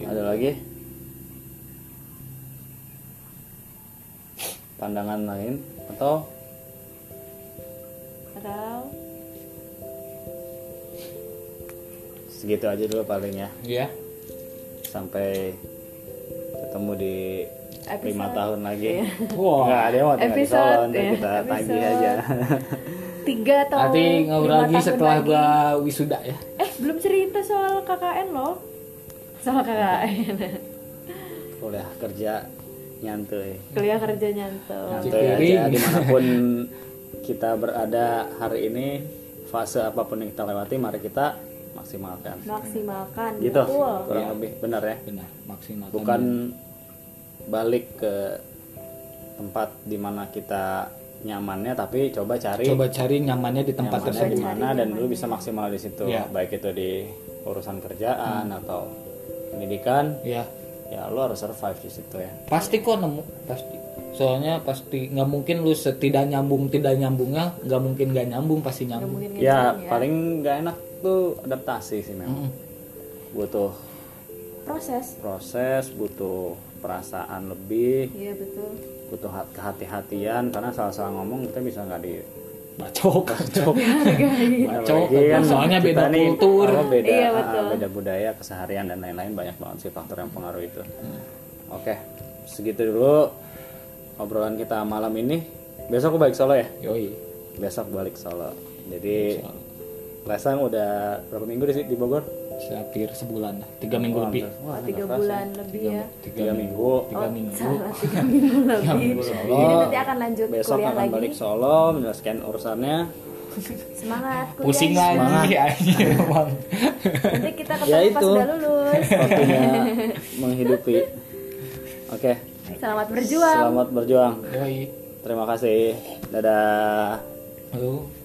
Speaker 1: Ada lagi? Pandangan lain? Atau?
Speaker 2: Atau?
Speaker 1: Segitu aja dulu paling ya.
Speaker 3: Ya
Speaker 1: sampai ketemu di
Speaker 2: Episode.
Speaker 1: lima tahun lagi.
Speaker 2: Iya.
Speaker 3: Wah.
Speaker 1: nggak ada yang mau tinggal di
Speaker 2: Episode,
Speaker 1: Solo nanti
Speaker 2: ya,
Speaker 1: kita tagih aja.
Speaker 2: tiga atau
Speaker 3: nanti ngobrol lagi
Speaker 2: tahun
Speaker 3: setelah
Speaker 2: lagi.
Speaker 3: gua wisuda ya.
Speaker 2: Eh belum cerita soal KKN loh soal KKN
Speaker 1: kuliah kerja nyantuy
Speaker 2: kuliah kerja nyantel
Speaker 1: nyantuy aja
Speaker 3: di
Speaker 1: mana pun (laughs) kita berada hari ini fase apa pun yang kita lewati mari kita maksimalkan.
Speaker 2: Maksimalkan
Speaker 1: gitu.
Speaker 2: betul.
Speaker 1: Kurang
Speaker 3: Iya.
Speaker 1: lebih benar ya?
Speaker 3: Benar maksimal
Speaker 1: bukan balik ke tempat di mana kita nyamannya tapi coba cari
Speaker 3: coba cari nyamannya di tempat
Speaker 1: nyamannya
Speaker 3: tersebut.
Speaker 1: di mana dan dulu bisa maksimal di situ.
Speaker 3: Iya.
Speaker 1: baik itu di urusan kerjaan atau pendidikan
Speaker 3: ya
Speaker 1: ya lo harus survive di situ ya.
Speaker 3: Pasti kok nemu pasti. Soalnya pasti nggak mungkin lu setidak nyambung tidak nyambungnya nggak mungkin nggak nyambung pasti nyambung.
Speaker 2: mungkin
Speaker 1: ya
Speaker 2: gitu
Speaker 1: paling nggak enak tuh adaptasi sih memang
Speaker 3: Mm-mm.
Speaker 1: butuh
Speaker 2: proses.
Speaker 1: proses butuh perasaan lebih
Speaker 2: iya betul.
Speaker 1: butuh hat- kehati-hatian karena salah-salah ngomong kita bisa nggak di
Speaker 3: bacok bacok
Speaker 1: Apalagi kan. (laughs)
Speaker 3: Soalnya
Speaker 1: kita
Speaker 3: beda
Speaker 1: nih,
Speaker 3: kultur.
Speaker 1: oh, beda.
Speaker 2: Iya,
Speaker 1: ah,
Speaker 2: betul.
Speaker 1: beda budaya keseharian dan lain-lain. Banyak banget sih faktor yang pengaruh itu. Oke segitu dulu obrolan kita malam ini. Besok aku balik Solo ya?
Speaker 3: Yoi.
Speaker 1: Besok balik Solo. Jadi Lesang udah berapa minggu di, di Bogor
Speaker 3: hampir sebulan lah. Tiga minggu
Speaker 1: Oh,
Speaker 3: lebih.
Speaker 1: Wah,
Speaker 2: tiga bulan lebih ya?
Speaker 1: tiga minggu.
Speaker 3: tiga minggu.
Speaker 2: salah. Tiga minggu lebih.
Speaker 1: Solo.
Speaker 2: jadi nanti akan lanjut
Speaker 1: besok
Speaker 2: kuliah
Speaker 1: akan
Speaker 2: lagi.
Speaker 1: Balik Solo menjelaskan urusannya.
Speaker 2: Semangat kuliah.
Speaker 3: Pusing lagi. Emang (laughs)
Speaker 2: nanti kita ketemu
Speaker 1: Ya
Speaker 2: pas
Speaker 1: itu.
Speaker 2: udah lulus.
Speaker 1: Waktunya (laughs) menghidupi. Oke.
Speaker 2: Selamat berjuang.
Speaker 1: Selamat berjuang.
Speaker 3: Yoi.
Speaker 1: Terima kasih. Dadah.
Speaker 3: Halo